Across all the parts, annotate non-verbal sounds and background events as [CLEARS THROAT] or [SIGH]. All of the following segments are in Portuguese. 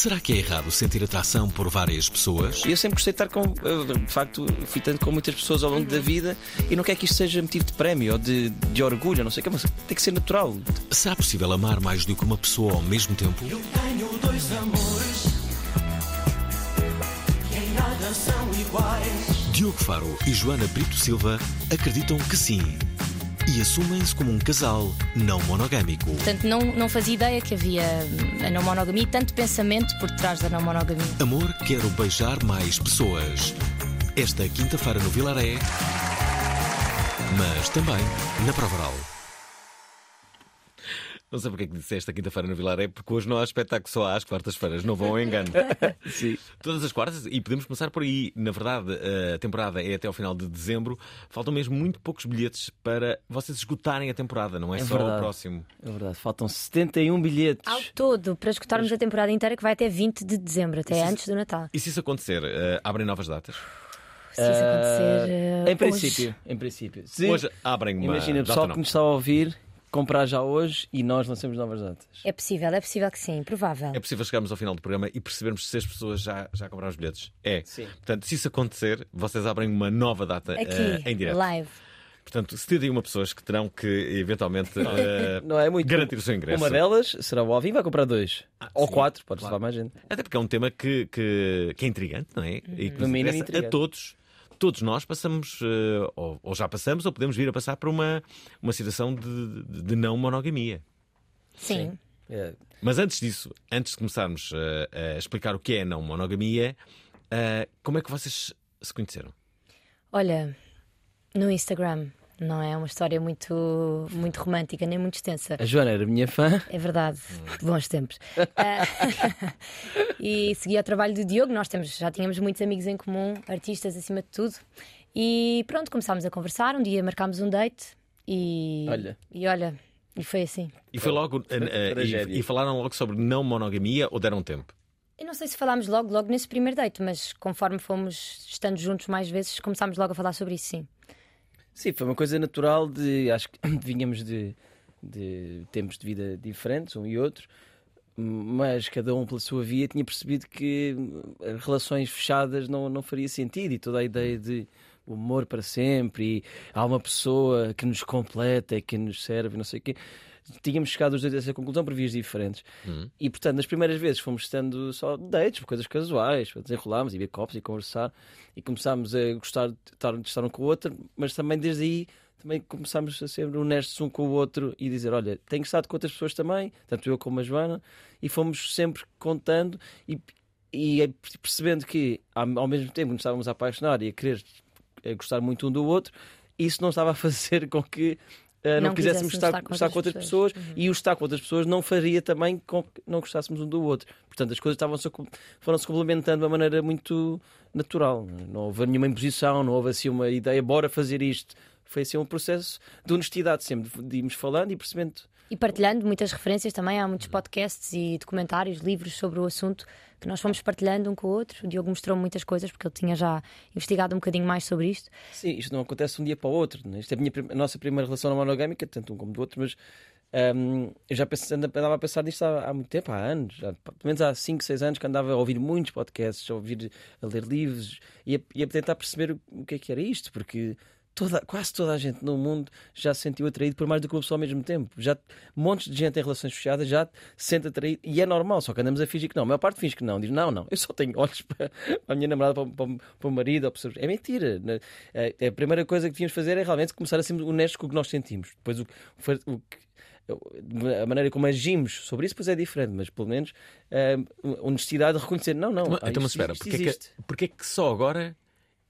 Será que é errado sentir atração por várias pessoas? Eu sempre gostei de estar com. eu, De facto, fui tanto com muitas pessoas ao longo da vida e não quero que isto seja motivo de prémio ou de, de orgulho, não sei o que, mas tem que ser natural. Será possível amar mais do que uma pessoa ao mesmo tempo? Tenho dois amores que em nada são iguais. Diogo Faro e Joana Brito Silva acreditam que sim. E assumem-se como um casal não monogâmico. Portanto, não, não fazia ideia que havia hum, a não monogamia e tanto pensamento por trás da não monogamia. Amor quero beijar mais pessoas. Esta quinta-feira no Vilaré, mas também na Provaral. Não sei porque é que disse esta quinta-feira no Vilaré, porque hoje não há espetáculo, só há às quartas-feiras, não vão ao engano. [LAUGHS] Sim. Todas as quartas, e podemos começar por aí. Na verdade, a temporada é até ao final de dezembro. Faltam mesmo muito poucos bilhetes para vocês esgotarem a temporada, não é, É só verdade. o próximo. É verdade, faltam 71 bilhetes. Ao todo, para escutarmos a temporada inteira, que vai até 20 de dezembro, até antes do Natal. E se isso acontecer, eh, abrem novas datas? Se isso acontecer. Eh, em princípio, em princípio. Se- Hoje abrem uma. imagina, o pessoal que nos está a ouvir comprar já hoje e nós lançamos novas datas. É possível, é possível que sim, provável. É possível chegarmos ao final do programa e percebermos se as pessoas já, já compraram os bilhetes? É. Sim. Portanto, se isso acontecer, vocês abrem uma nova data Aqui, eh, em direto. live. Portanto, 71 pessoas que terão que, eventualmente, eh, Não é muito. garantir o seu ingresso. Uma delas será o Alvin, vai comprar dois. Ou sim, quatro, pode claro. levar mais gente. Até porque é um tema que, que, que é intrigante, não é? E que No nos interessa a todos. Todos nós passamos, eh, ou, ou já passamos, ou podemos vir a passar por uma, uma situação de, de- de não monogamia. Sim. É, Mas antes disso, antes de começarmos eh, a explicar o que é não monogamia, eh, como é que vocês se conheceram? Olha, no Instagram, não é uma história muito, muito romântica, nem muito extensa. A Joana era minha fã. É verdade, bons tempos. Ah, [LAUGHS] e segui o trabalho do Diogo, nós temos, já tínhamos muitos amigos em comum, artistas acima de tudo. E pronto, começámos a conversar. Um dia marcámos um date e. Olha. E olha, e foi assim. E foi logo. eh, eh, Tragédia. e, e falaram logo sobre não monogamia ou deram tempo? Eu não sei se falámos logo, logo nesse primeiro date, mas conforme fomos estando juntos mais vezes, começámos logo a falar sobre isso, sim. Sim, foi uma coisa natural de. Acho que [CLEARS THROAT] vinhamos de, de tempos de vida diferentes, um e outro, mas cada um pela sua via tinha percebido que hum, relações fechadas não, não faria sentido e toda a ideia de o amor para sempre e há uma pessoa que nos completa e que nos serve, não sei o quê. Tínhamos chegado os dois a essa conclusão por vias diferentes. E portanto, nas primeiras vezes fomos estando só dates, coisas casuais, desenrolámos e ver copos e conversar e começámos a gostar de estar, de estar um com o outro, mas também desde aí também começámos a ser honestos um com o outro e dizer: Olha, tenho estado com outras pessoas também, tanto eu como a Joana, e fomos sempre contando e, e percebendo que ao mesmo tempo que nos estávamos a apaixonar e a querer eh, gostar muito um do outro, isso não estava a [LAUGHS] fazer com que não, Não quiséssemos estar, estar com estar com outras pessoas, pessoas. Uhum. e o estar com outras pessoas não faria também com que não gostássemos um do outro. Portanto, as coisas estavam-se foram-se complementando de uma maneira muito natural. Não houve nenhuma imposição, não houve assim uma ideia, bora fazer isto. Foi assim um processo de honestidade sempre, de irmos falando e percebendo. E partilhando muitas referências também, há muitos podcasts e documentários, livros sobre o assunto que nós fomos partilhando um com o outro. O Diogo mostrou muitas coisas porque ele tinha já investigado um bocadinho mais sobre isto. Sim, isto não acontece de um dia para o outro. né? Isto é a, minha, a nossa primeira relação monogâmica, tanto um como do outro, mas hum, eu já pensei, andava a pensar nisto há, há muito tempo, há anos, pelo menos há 5, 6 anos que andava a ouvir muitos podcasts, a ouvir, a ler livros e a, e a tentar perceber o que é que era isto, porque toda, quase toda a gente no mundo já se sentiu atraído por mais do que uma pessoa ao mesmo tempo. Já montes de gente em relações fechadas já se sente atraído e é normal, só que andamos a fingir que não. A maior parte finge que não. Diz, não, não, eu só tenho olhos [LAUGHS] para a minha namorada, para, para, para o marido. ou para- É mentira. né? É- A primeira coisa que devíamos fazer é realmente começar a ser honestos com o que nós sentimos. Depois o, o que a maneira como agimos sobre isso, pois é diferente, mas pelo menos eh, honestidade de reconhecer, não, não. Então, ah, então, isto- espera, isto porque é, que, porque é que só agora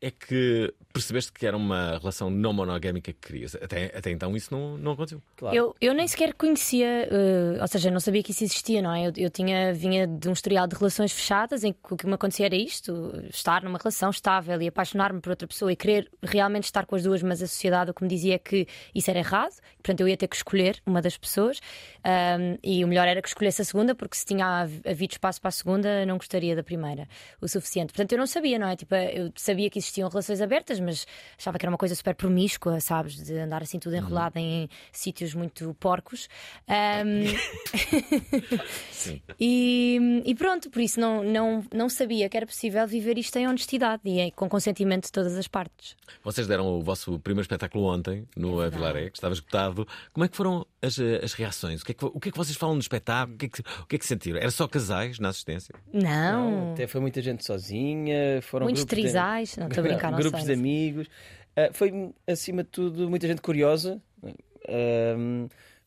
é que percebeste que era uma relação não monogâmica que querias? Até, até então isso não, não aconteceu. Claro. Eu, eu nem sequer conhecia, eh, ou seja, não sabia que isso existia, não é? Eu, eu tinha, vinha de um historial de relações fechadas em que o que me acontecia era isto: estar numa relação estável e apaixonar-me por outra pessoa e querer realmente estar com as duas, mas a sociedade o que me dizia é que isso era errado, portanto eu ia ter que escolher uma das pessoas ahm, e o melhor era que escolhesse a segunda, porque se tinha hav- havido espaço para a segunda, não gostaria da primeira o suficiente. Portanto, eu não sabia, não é? Tipo, eu sabia que existiam relações abertas, mas achava que era uma coisa super promíscua, sabes? De andar assim tudo enrolado em sítios muito porcos. Ahm, [LAUGHS] e, e pronto, por isso não, não, não sabia que era possível viver isto em honestidade e em- com consentimento de todas as partes. Vocês deram o vosso primeiro espetáculo ontem no Avilaré, que estava esgotado. Como é que foram as, as reações? O que, é que, o que é que vocês falam no espetáculo? O que, é que, o que é que sentiram? Era só casais na assistência? Não, Não, até foi muita gente sozinha, foram muitos grupos de- [LAUGHS] brincar, não grupos sei, de amigos. Ah, foi, acima de tudo, muita gente curiosa.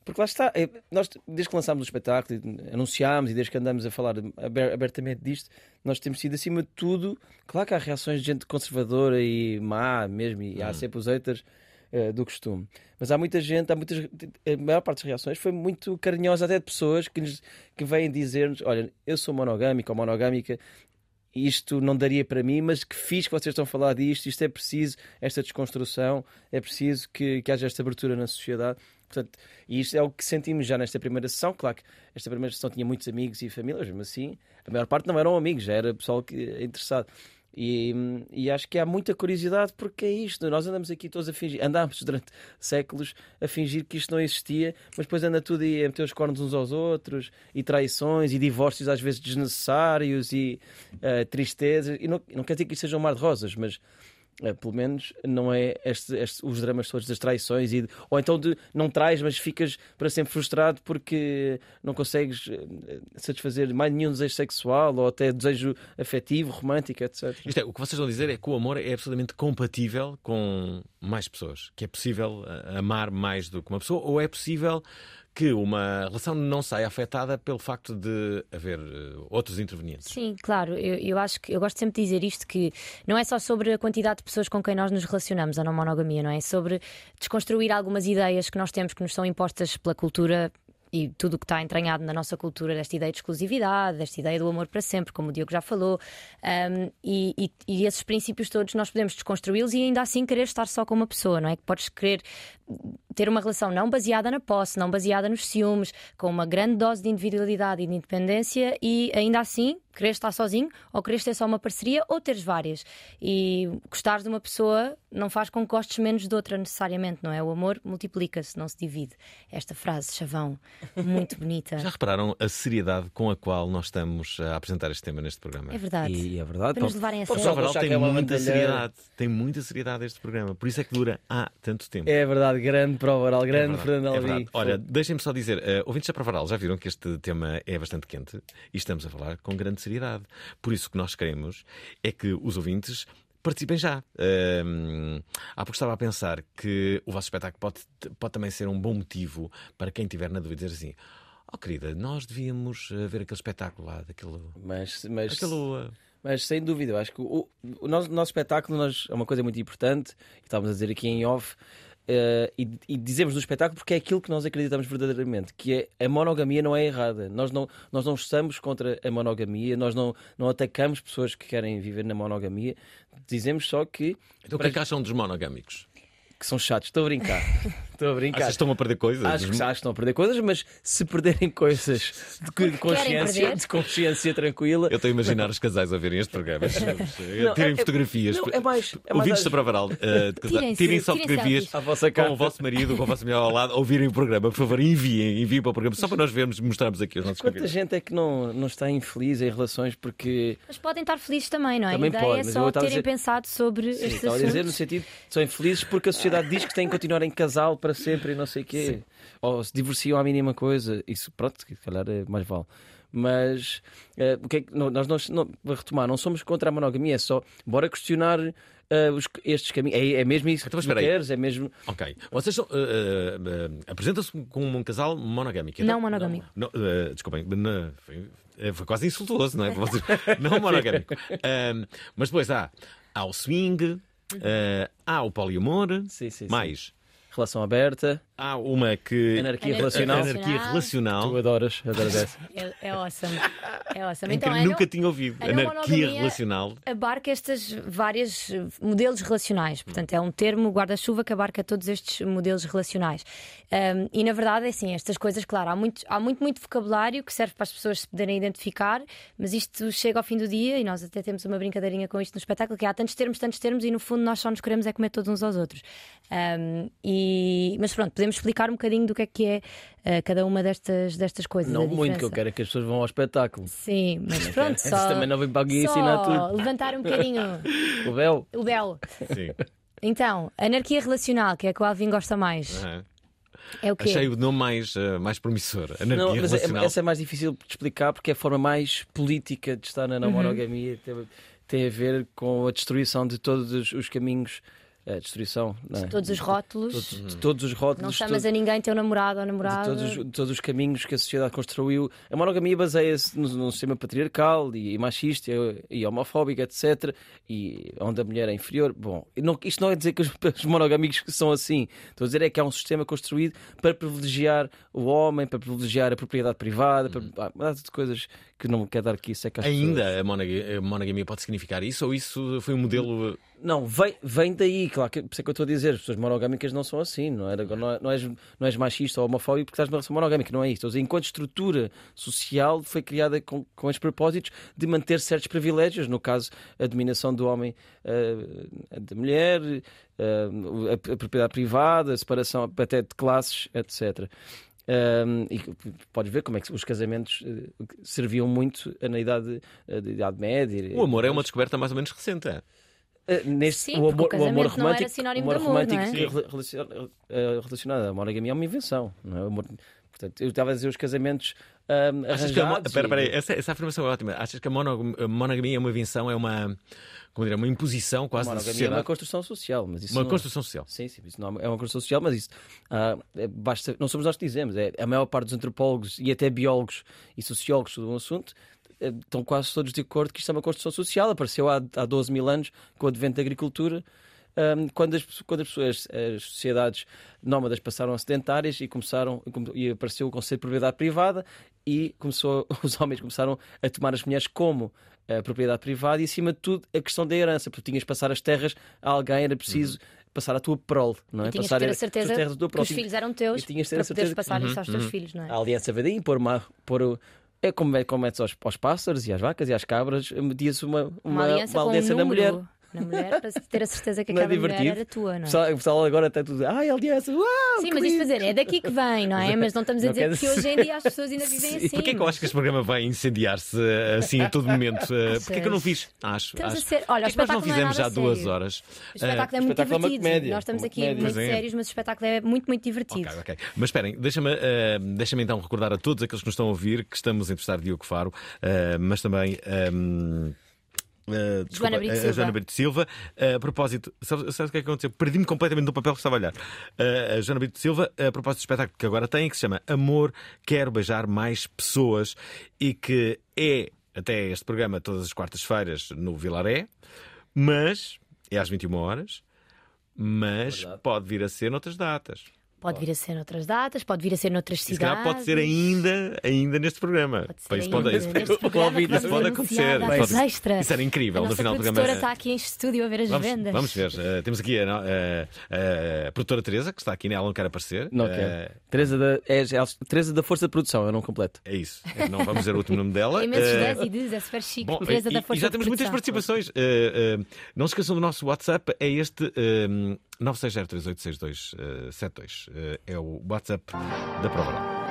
Porque lá está, eh, nós desde que lançámos o espetáculo, e anunciámos e desde que andamos a falar aber- abertamente disto, nós temos sido acima de tudo. Claro que há reações de gente conservadora e má mesmo, e há sempre os haters eh, do costume. Mas há muita gente, há muitas, a maior parte das reações foi muito carinhosa, até de pessoas que, nos, que vêm dizer-nos: Olha, eu sou monogâmico ou monogâmica, isto não daria para mim, mas que fiz que vocês estão a falar disto, isto é preciso, esta desconstrução, é preciso que, que haja esta abertura na sociedade. Portanto, e isto é o que sentimos já nesta primeira sessão. Claro que esta primeira sessão tinha muitos amigos e famílias, mas assim, a maior parte não eram amigos, já era pessoal que, interessado. E, e acho que há muita curiosidade porque é isto. Nós andamos aqui todos a fingir, andámos durante [LAUGHS] séculos a fingir que isto não existia, mas depois anda tudo aí a meter os cornos uns aos outros, e traições, e divórcios às vezes desnecessários, e eh, tristezas. E não, não quer dizer que isto seja um mar de rosas, mas eh, pelo menos não é este- este- os dramas todos das traições, e, de- ou então de não trais, mas ficas para sempre frustrado porque não consegues eh, satisfazer mais nenhum desejo sexual ou até desejo afetivo, romântico, etc. Isto é, o que vocês vão dizer é que o amor é absolutamente compatível com mais pessoas. Que é possível eh, amar mais do que uma pessoa, ou é possível que uma relação não saia afetada pelo facto de haver eh, outros intervenientes. Sim, claro. Eu, eu acho que eu gosto sempre de dizer isto que não é só sobre a quantidade de pessoas com quem nós nos relacionamos, a não monogamia, não é? É sobre desconstruir algumas ideias que nós temos que nos são impostas pela cultura e tudo o que está entranhado na nossa cultura, desta ideia de exclusividade, desta ideia do amor para sempre, como o Diogo já falou, Um, e, e- e esses princípios todos nós podemos desconstruí-los e ainda assim querer estar só com uma pessoa, não é? Que podes querer ter uma relação não baseada na posse, não baseada nos ciúmes, com uma grande dose de individualidade e de independência e ainda assim querer estar sozinho ou querer ter só uma parceria ou teres várias. E gostares de uma pessoa não faz com que gostes menos de outra necessariamente, não é? O amor multiplica-se, não se divide. Esta frase, chavão, muito bonita. [LAUGHS] Já repararam a seriedade com a qual nós estamos a apresentar este tema neste programa? É verdade. E é verdade. Para nos pá. levarem a sério. tem muita seriedade. Tem muita seriedade este programa. Por isso é que dura há tanto tempo. É verdade, grande prova oral, É grande verdade, Fernando é Alvi. verdade. Olha, deixem-me só dizer, uh, ouvintes da Provaral, já viram que este tema é bastante quente e estamos a falar com grande seriedade. Por isso o que nós queremos é que os ouvintes participem já. Um, há pouco estava a pensar que o vosso espetáculo pode, pode também ser um bom motivo para quem tiver na dúvida dizer assim. Oh querida, nós devíamos uh, ver aquele espetáculo lá, daquele. Mas, mas, aquele uh, mas sem dúvida, eu acho que o, o nosso, nosso espetáculo nós, é uma coisa muito importante, e estávamos a dizer aqui em off, eh, e, e dizemos no espetáculo porque é aquilo que nós acreditamos verdadeiramente, que é a monogamia não é errada. Nós não, nós não estamos contra a monogamia, nós não, não atacamos pessoas que querem viver na monogamia, dizemos só que Então o que é que acham dos monogâmicos? Que são chatos. Estou a brincar. [LAUGHS] Estou a brincar. Achas que estão a perder coisas? Acho que, acho que estão a perder coisas, mas se perderem coisas de, consciência, de consciência tranquila. Eu estou a imaginar os casais a verem este programa. [LAUGHS] Não, Tirem é- fotografias. não, é mais- é mais Ouvintes da Prova Varal, eh, de casais, Tirem-se- tirem só fotografias selfies. À vossa com cara. o vosso marido, com a vossa mulher ao lado, ouvirem o programa. Por favor, enviem, enviem para o programa, só para nós vermos, mostrarmos aqui os nossos Quanta convidados. gente é que não, não está infeliz em relações porque. Mas podem estar felizes também, não é? Também a ideia pode, é só terem dizer- pensado sobre Sim, estes estava a dizer no sentido são infelizes porque a sociedade diz que têm que continuar em casal para sempre e não sei o quê. Ou se divorciam à mínima coisa. Isso, pronto, se calhar é mais vale. Mas eh, o que é que- não- nós, nós não, para retomar, não somos contra a monogamia, é só bora questionar eh, os- estes caminhos. É, é mesmo isso Então, que queres? É mesmo. Ok. Vocês são, eh, eh, apresentam-se como um casal monogâmico. então? Não monogâmico. Não, eh, desculpem, não, foi, eh, foi quase insultuoso, não é? Vocês- [LAUGHS] não monogâmico. [LAUGHS] Mas depois há, há o swing, eh, há o poliamor, Sim, sim, sim. mais. Relação aberta, Há uma que. anarquia relacional. Anarquia Tu relacional. Tu adoras, adoras essa. [LAUGHS] É, é awesome. É awesome. Então, nunca tinha ouvido. Anarquia relacional. abarca estes vários eh, modelos relacionais. Portanto, é um termo guarda-chuva que abarca todos estes modelos relacionais. Um, e na verdade, é assim, estas coisas, claro, há muito, há muito, muito vocabulário que serve para as pessoas se poderem identificar, mas isto chega ao fim do dia e nós até temos uma brincadeirinha com isto no espetáculo, que há tantos termos, tantos termos, e no fundo nós só nos queremos é comer todos uns aos outros. Um, e, mas pronto, podemos explicar um bocadinho do que é que é eh, cada uma destas, destas coisas. Não a muito, que eu quero é que as pessoas vão ao espetáculo. Sim, mas pronto, [LAUGHS] só, também não vem para aqui só ensinar tudo. levantar um bocadinho [LAUGHS] O Bel. o belo. Sim. Então, anarquia relacional, que é a que o Alvin gosta mais, Aham. é o quê? Achei o nome mais, eh, mais promissor. Anarquia Não, mas é- relacional. essa é mais difícil de explicar porque é a forma mais política de estar na não Uhum. monogamia. Tem, tem a ver com a destruição de todos os, os caminhos. A destruição, não é? Todos os rótulos. Todos- de todos os rótulos. Não de chamas todo- a ninguém teu namorado ou de namorada. todos, os- de todos os caminhos que a sociedade construiu. A monogamia baseia-se num sistema patriarcal e, machista e, e homofóbico, etc. E onde a mulher é inferior. Bom, não- isto não é dizer que os, [LAUGHS] os monogâmicos são assim. Estou a dizer é que há um sistema construído para privilegiar o homem, para privilegiar a propriedade privada, para ah, uma de coisas que não quero dar aqui seca às pessoas. Ainda monogamia, a monogamia pode significar isso ou isso foi um modelo. Não, vem, vem daí, claro, que, por isso é que eu estou a dizer, as pessoas monogâmicas não são assim, não, era, não, é- não, és, não és machista ou homofóbico porque estás numa relação monogâmica, não é isso. Dizer, enquanto estrutura social foi criada com, com estes propósitos de manter certos privilégios, no caso, a dominação do homem eh, da mulher, eh, a, a propriedade privada, a separação até de classes, etc. Um, e podes ver como é que os casamentos eh, serviam muito na idade, da idade média. O amor é uma descoberta mais ou menos recente. é? Uh, neste, Sim, o amor, o o amor casamento não era romântico, sinónimo o amor de amor, romântico não é? que rela- relaciona- uh, relacionado à monogamia é uma invenção. Não é? O amor- portanto, eu estava a dizer os casamentos um, Achas que a, pera, e- pera essa, essa afirmação é ótima. Achas que a, mono- a monogamia é uma invenção, é uma, como diria, uma imposição quase da monogamia é uma construção social, mas isso Uma não- construção social. Sim, sim, isso não é uma construção social, mas isso ah, é- basta, não somos nós que dizemos, é a maior parte dos antropólogos e até biólogos e sociólogos do assunto eh, estão quase todos de acordo que isto é uma construção social. Apareceu há, há 12 mil anos com o advento da agricultura. ahm, quando, as, quando as pessoas, as sociedades nómadas passaram a sedentárias e começaram e apareceu o conceito de propriedade privada e começou, [LAUGHS] os homens começaram a tomar as mulheres como a propriedade privada e acima de tudo a questão da herança, porque tinhas de passar as terras a alguém, era preciso passar a tua prole, não é? E tinhas passar ter a certeza terras da tua que os filhos eram teus E tinhas de ter para a certeza que- Uhum, passar isso aos teus filhos, não é? A aliança veio daí, pôr, uma, pôr o- é como, é, como metes aos, aos pássaros e às vacas e às cabras, metia-se uma, uma, Uma aliança, uma aliança um na número mulher. Na mulher para ter a certeza que é aquela mulher divertido? era tua, não é? pessoal, o pessoal agora até tudo ai, aliança, uau! Sim, mas isto lindo." fazer é daqui que vem, não é? Mas não estamos a dizer que hoje em dia as pessoas ainda [LAUGHS] vivem Sim. assim. Porquê é que eu acho que este programa vai incendiar-se eh, assim a todo momento? Eh, Porquê é que eu não fiz? Acho. Estamos a acho. ser- olha, o Porquê é nós não é fizemos já duas horas? O espetáculo é muito espetáculo é uma divertido. comédia, Nós estamos aqui comédia. muito é. sérios, mas o espetáculo é muito, muito divertido. Ok, ok. Mas esperem, deixa-me eh, deixa então recordar a todos aqueles que nos estão a ouvir que estamos a entrevistar Diogo Faro, eh, mas também. Eh, desculpa, Joana Brito a- a Silva. Joana Brito Silva. Eh, a propósito, sabes, sabes o que é que aconteceu? Perdi-me completamente do papel que estava a olhar. Eh, a Joana Brito Silva, a propósito do espetáculo que agora tem, que se chama Amor, Quero Beijar Mais Pessoas e que é até este programa todas as quartas-feiras no Vilaré, mas é às 21 horas, mas Verdade. pode vir a ser noutras datas. Pode vir a ser noutras datas, pode vir a ser noutras Se cidades. calhar pode ser ainda, ainda neste programa. Pode ser Pois ainda pode, neste isso programa isso vai pode ser acontecer. Pode- extra. Isso era incrível. A No final do produtora programa. está aqui em estúdio a ver as Vamos, vendas. vamos ver. Eh, temos aqui a, a- a produtora Teresa, que está aqui, né? ela não quer aparecer. Não Eh, quero. Teresa da, é, é, Teresa da Força de Produção, eu não completo. É isso. Não vamos dizer o último nome dela. [LAUGHS] Imensos Eh, 10 e 10, é super chique. Bom, Teresa e, da e Força já de temos muitas participações. Eh, eh, não se esqueçam do nosso WhatsApp, é este eh, 960386272. Eh, é o WhatsApp da Prova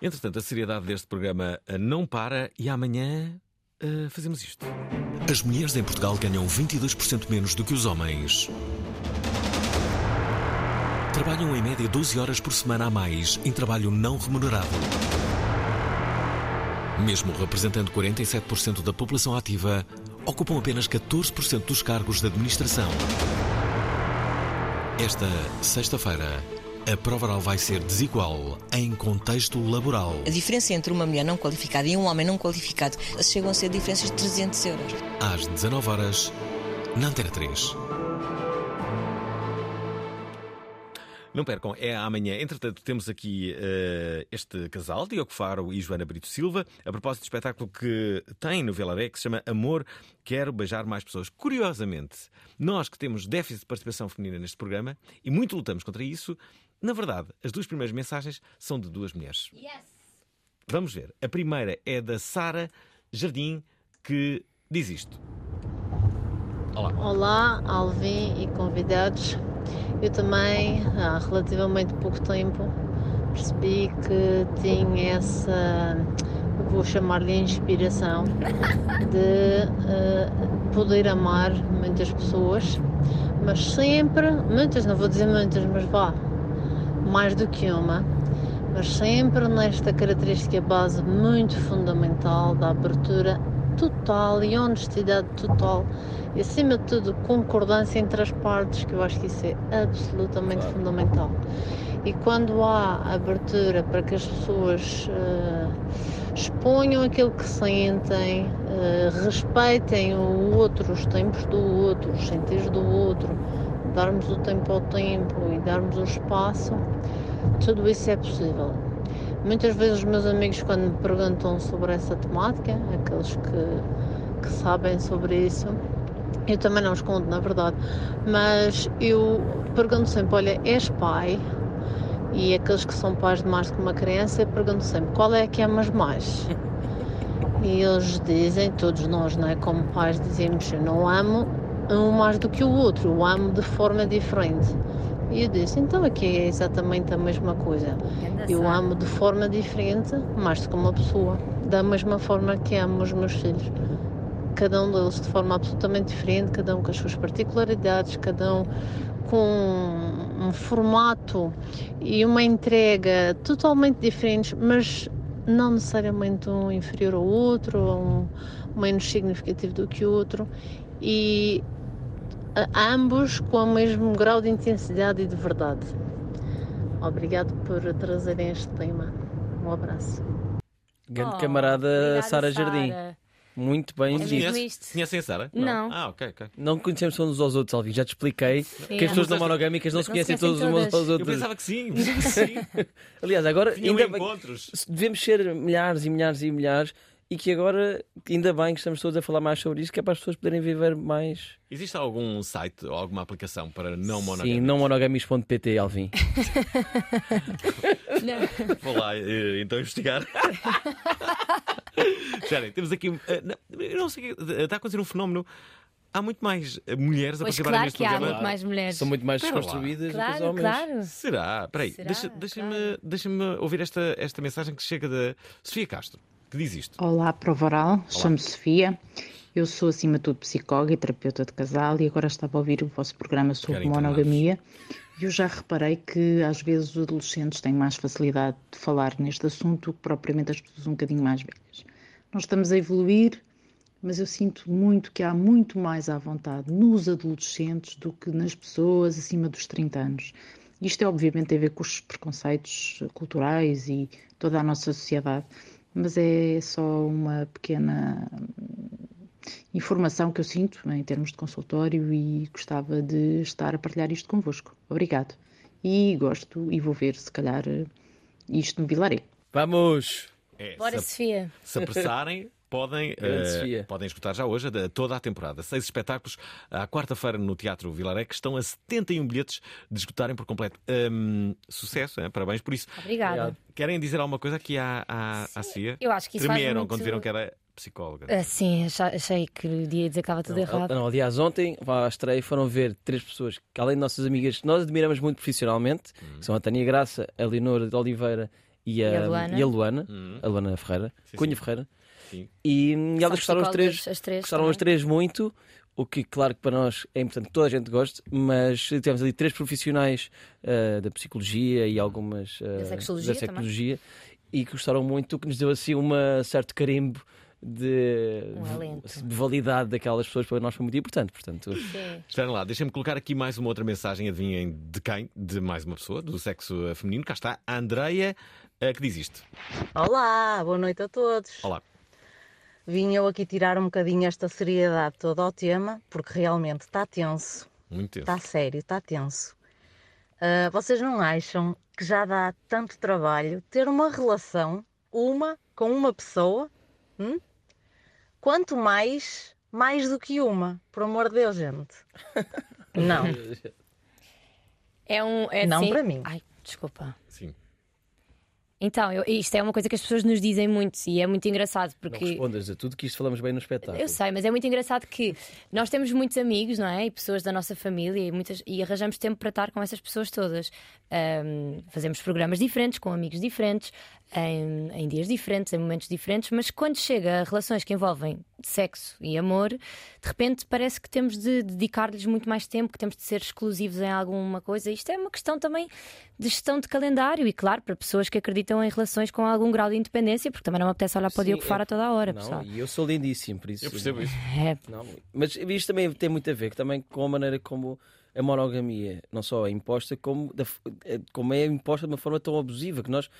Entretanto, a seriedade deste programa eh, não para e amanhã eh, fazemos isto. As mulheres em Portugal ganham 22% menos do que os homens. Trabalham em média 12 horas por semana a mais em trabalho não remunerado. Mesmo representando 47% da população ativa, ocupam apenas 14% dos cargos de administração. Esta sexta-feira, a prova oral vai ser desigual em contexto laboral. A diferença entre uma mulher não qualificada e um homem não qualificado chegam a ser diferenças de 300 euros. Às 19 horas, na Antena 3. Não percam, é amanhã. Entretanto, temos aqui eh, este casal, Diogo Faro e Joana Brito Silva, a propósito do espetáculo que tem no Velaré, que se chama Amor, Quero Beijar Mais Pessoas. Curiosamente, nós que temos déficit de participação feminina neste programa e muito lutamos contra isso, na verdade, as duas primeiras mensagens são de duas mulheres. Vamos ver. A primeira é da Sara Jardim, que diz isto. Olá. Olá, Alvin e convidados. Eu também, há relativamente pouco tempo, percebi que tinha essa, vou chamar-lhe inspiração, [LAUGHS] de eh, poder amar muitas pessoas, mas sempre, muitas, não vou dizer muitas, mas vá, mais do que uma, mas sempre nesta característica base muito fundamental da abertura total e honestidade total e acima de tudo concordância entre as partes que eu acho que isso é absolutamente fundamental. E quando há abertura para que as pessoas eh, exponham aquilo que sentem eh, respeitem o outro os tempos do outro os sentidos do outro darmos o tempo ao tempo e darmos o espaço tudo isso é possível Muitas vezes os meus amigos quando me perguntam sobre essa temática, aqueles que, que sabem sobre isso, eu também não escondo, na verdade, mas eu pergunto sempre, olha, és pai? E aqueles que são pais de mais do que uma criança, eu pergunto sempre, qual é que amas mais? [LAUGHS] E eles dizem, todos nós, não é? como pais, dizemos, eu não amo um mais do que o outro, eu amo de forma diferente. E eu disse, então aqui é exatamente a mesma coisa. Eu amo de forma diferente, mais do que uma pessoa, da mesma forma que amo os meus filhos. Cada um deles de forma absolutamente diferente, cada um com as suas particularidades, cada um com um formato e uma entrega totalmente diferentes, mas não necessariamente um inferior ao outro, ou um menos significativo do que o outro. E ambos com o mesmo grau de intensidade e de verdade. Obrigado por trazerem este tema. Um abraço. Grande Oh, camarada Sara Jardim. Sara. Muito bem É dito. mesmo Conhece- isto. Conhecem a Sara? Não. Ah, ok, ok. Não conhecemos uns aos outros, Alvin. Já te expliquei que as pessoas não monogâmicas não se Não se conhecem conhecem todos uns todas. aos Eu outros. pensava que sim, pensava que sim. Aliás, agora Tinham ainda encontros. devemos ser milhares e milhares e milhares e que agora, ainda bem que estamos todos a falar mais sobre isso, que é para as pessoas poderem viver mais. Existe algum site ou alguma aplicação para não Sim, monogâmicos? não monogamics.pt, Alvin. [LAUGHS] Vou lá eh, então investigar. [LAUGHS] Esperem, temos aqui. eh, eu não sei, que- está a acontecer um fenómeno. Há muito mais eh, mulheres a Pois participarem claro neste que há muito mais mulheres. São muito mais desconstruídas do que os Claro, homens. claro. Será? Espera aí, Será? deixa- deixa-me Claro. deixa-me ouvir esta, esta mensagem que chega da Sofia Castro, que diz isto. Olá, Prova Oral. Chamo-me Sofia Eu sou, acima de tudo, psicóloga e terapeuta de casal e agora estava a ouvir o vosso programa sobre Querem monogamia e eu já reparei que às vezes os adolescentes têm mais facilidade de falar neste assunto que propriamente as pessoas um bocadinho mais velhas. Nós estamos a evoluir, mas eu sinto muito que há muito mais à vontade nos adolescentes do que nas pessoas acima dos 30 anos. Isto é obviamente tem a ver com os preconceitos culturais e toda a nossa sociedade, mas é só uma pequena informação que eu sinto em termos de consultório e gostava de estar a partilhar isto convosco. Obrigado. E gosto e vou ver se calhar isto no Vilaré. Vamos! É, Bora, se, Sofia. se apressarem, [LAUGHS] podem, Sofia. podem escutar já hoje de- toda a temporada. Seis espetáculos à quarta-feira no Teatro Vilaré, que estão a 71 bilhetes de esgotarem por completo. Hum, sucesso, hein? parabéns por isso. Obrigada. Querem dizer alguma coisa aqui à, à, à Sofia? eu acho que isso faz Tremeram muito- quando viram que era psicóloga. Ah, sim, achei, que ia dizer que estava tudo errado. Não, aliás, ontem à estreia foram ver três pessoas que, além de nossas amigas, nós admiramos muito profissionalmente, Hum. que são a Tânia Graça, a Leonor de Oliveira e a, E a Luana. e a Luana, Hum. a Luana Ferreira, Sim, Cunha sim. Ferreira. Sim. E, e elas gostaram as três, as três gostaram também. as três muito, o que, claro, que para nós é importante que toda a gente goste, mas tivemos ali três profissionais ah, da psicologia e algumas ah, Da sexologia da sexologia, e que gostaram muito, o que nos deu assim um certo carimbo de, Um de validade daquelas pessoas para nós foi muito importante. Portanto, Sim. Esperem lá, deixem-me colocar aqui mais uma outra mensagem. Adivinhem de quem? De mais uma pessoa, do sexo eh, feminino. Cá está a Andreia, que diz isto. Olá, boa noite a todos. Olá. Vim eu aqui tirar um bocadinho esta seriedade toda ao tema, porque realmente está tenso, Muito tempo. está sério, está tenso. Ah, vocês não acham que já dá tanto trabalho ter uma relação, uma, com uma pessoa? Hum? Quanto mais, mais do que uma, por amor de Deus, gente. [LAUGHS] Não, É um. É Não assim- para mim. Ai, desculpa. Então, eu- isto é uma coisa que as pessoas nos dizem muito e é muito engraçado não porque. respondas a tudo que isto falamos bem no espetáculo. Eu sei, mas é muito engraçado que nós temos muitos amigos, não é? E pessoas da nossa família e, muitas, e arranjamos tempo para estar com essas pessoas todas. Ahm, fazemos programas diferentes, com amigos diferentes, em, em dias diferentes, em momentos diferentes, mas quando chega a relações que envolvem sexo e amor, de repente parece que temos de dedicar-lhes muito mais tempo, que temos de ser exclusivos em alguma coisa. Isto é uma questão também de gestão de calendário e, claro, para pessoas que acreditam em relações com algum grau de independência, porque também não me apetece olhar para o Diogo Faro é- a toda a hora, Não, pessoal. e eu sou lindíssimo, por isso. Eu percebo isso. [LAUGHS] É, Não, mas isto também tem muito a ver também com a maneira como a monogamia não só é imposta, como, da eh, como é imposta de uma forma tão abusiva que nós.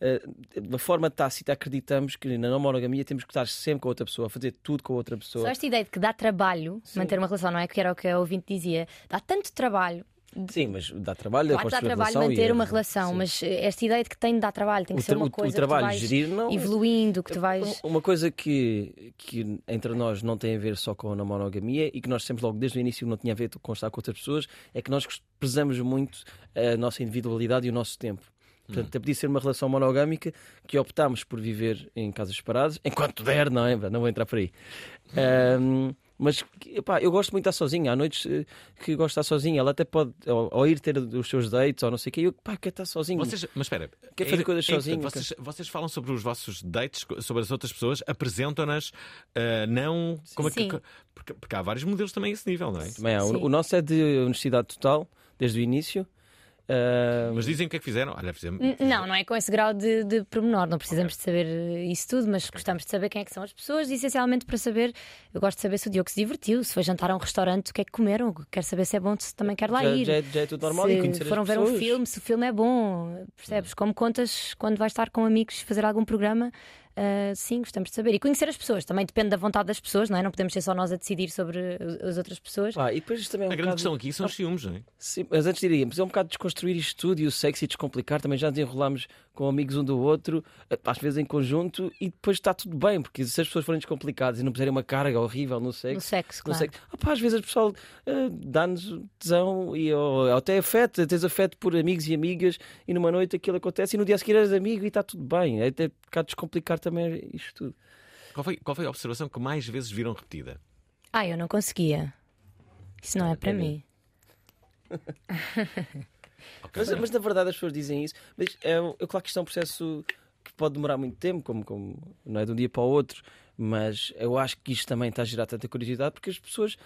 Eh, De uma forma tácita, acreditamos que na não monogamia temos que estar sempre com outra pessoa, fazer tudo com outra pessoa. Só esta ideia de que dá trabalho manter uma relação, não é? Que era o que a ouvinte dizia. Dá tanto trabalho. Sim, mas dá trabalho, Claro dá trabalho relação e manter é- uma relação, sim. mas eh, esta ideia de que tem de dar trabalho, tem que ser uma o- o coisa trabalho que tu vais gerir não é- evoluindo, que tu vais. Uma coisa que, que entre nós não tem a ver só com a monogamia e que nós sempre logo desde o início não tinha a ver com estar com outras pessoas é que nós prezamos muito a nossa individualidade e o nosso tempo. Portanto, até podia ser uma relação monogâmica que optámos por viver em casas separadas, enquanto der, não é? Não vou entrar por aí. Ahm, mas epá, eu gosto muito de estar sozinha. Há noites eh, que gosto de estar sozinha. Ela até pode ou, ou ir ter os seus dates ou não sei o quê. Eu pá, quero estar sozinho. Vocês, mas espera, Quer fazer coisas importante, sozinho, Vocês, vocês falam sobre os vossos dates, sobre as outras pessoas, apresentam-nas, ah, não. Como é que- Sim. porque, porque há vários modelos também a esse nível, não é? Também há. Sim. O, o nosso é de honestidade total, desde o início. Ah, Mas dizem o que é que fizeram. Olha, fizemos. Não, não é com esse grau de, de pormenor, não precisamos de saber eh, isso tudo, mas gostamos de saber quem é que são as pessoas, e essencialmente para saber, eu gosto de saber se o Diogo se divertiu, se foi jantar a um restaurante, o que é que comeram, quero saber se é bom, se também quer lá já, ir. já é, já é tudo normal e se conhecer foram as ver um filme, se o filme é bom, percebes? Como contas quando vais estar com amigos fazer algum programa, ah, sim, gostamos de saber. E conhecer as pessoas, também depende da vontade das pessoas, não é? Não podemos ser só nós a decidir sobre as- as outras pessoas. Pá, e depois também é um A grande bocado- questão aqui são os ciúmes, não é? Sim, mas antes diríamos, é um bocado desconstruir isto tudo e o sexo e descomplicar. Também já desenrolámos com amigos um do outro, eh, às vezes em conjunto, e depois está tudo bem, porque se as pessoas forem descomplicadas e não puserem uma carga horrível no sexo. No sexo, no claro. sexo, ah pá, às vezes o pessoal eh, dá-nos tesão e ou, ou até afeto, tens afeto por amigos e amigas, e numa noite aquilo acontece e no dia a seguir és amigo e está tudo bem. É até um bocado descomplicar também isto tudo. Qual foi, qual foi a observação que mais vezes viram repetida? Ah, eu não conseguia. Isso não é para mim. [LAUGHS] Mas, mas na verdade as pessoas dizem isso. Mas é, é claro que isto é um processo que pode demorar muito tempo, como, como não é de um dia para o outro. Mas eu acho que isto também está a gerar tanta curiosidade porque as pessoas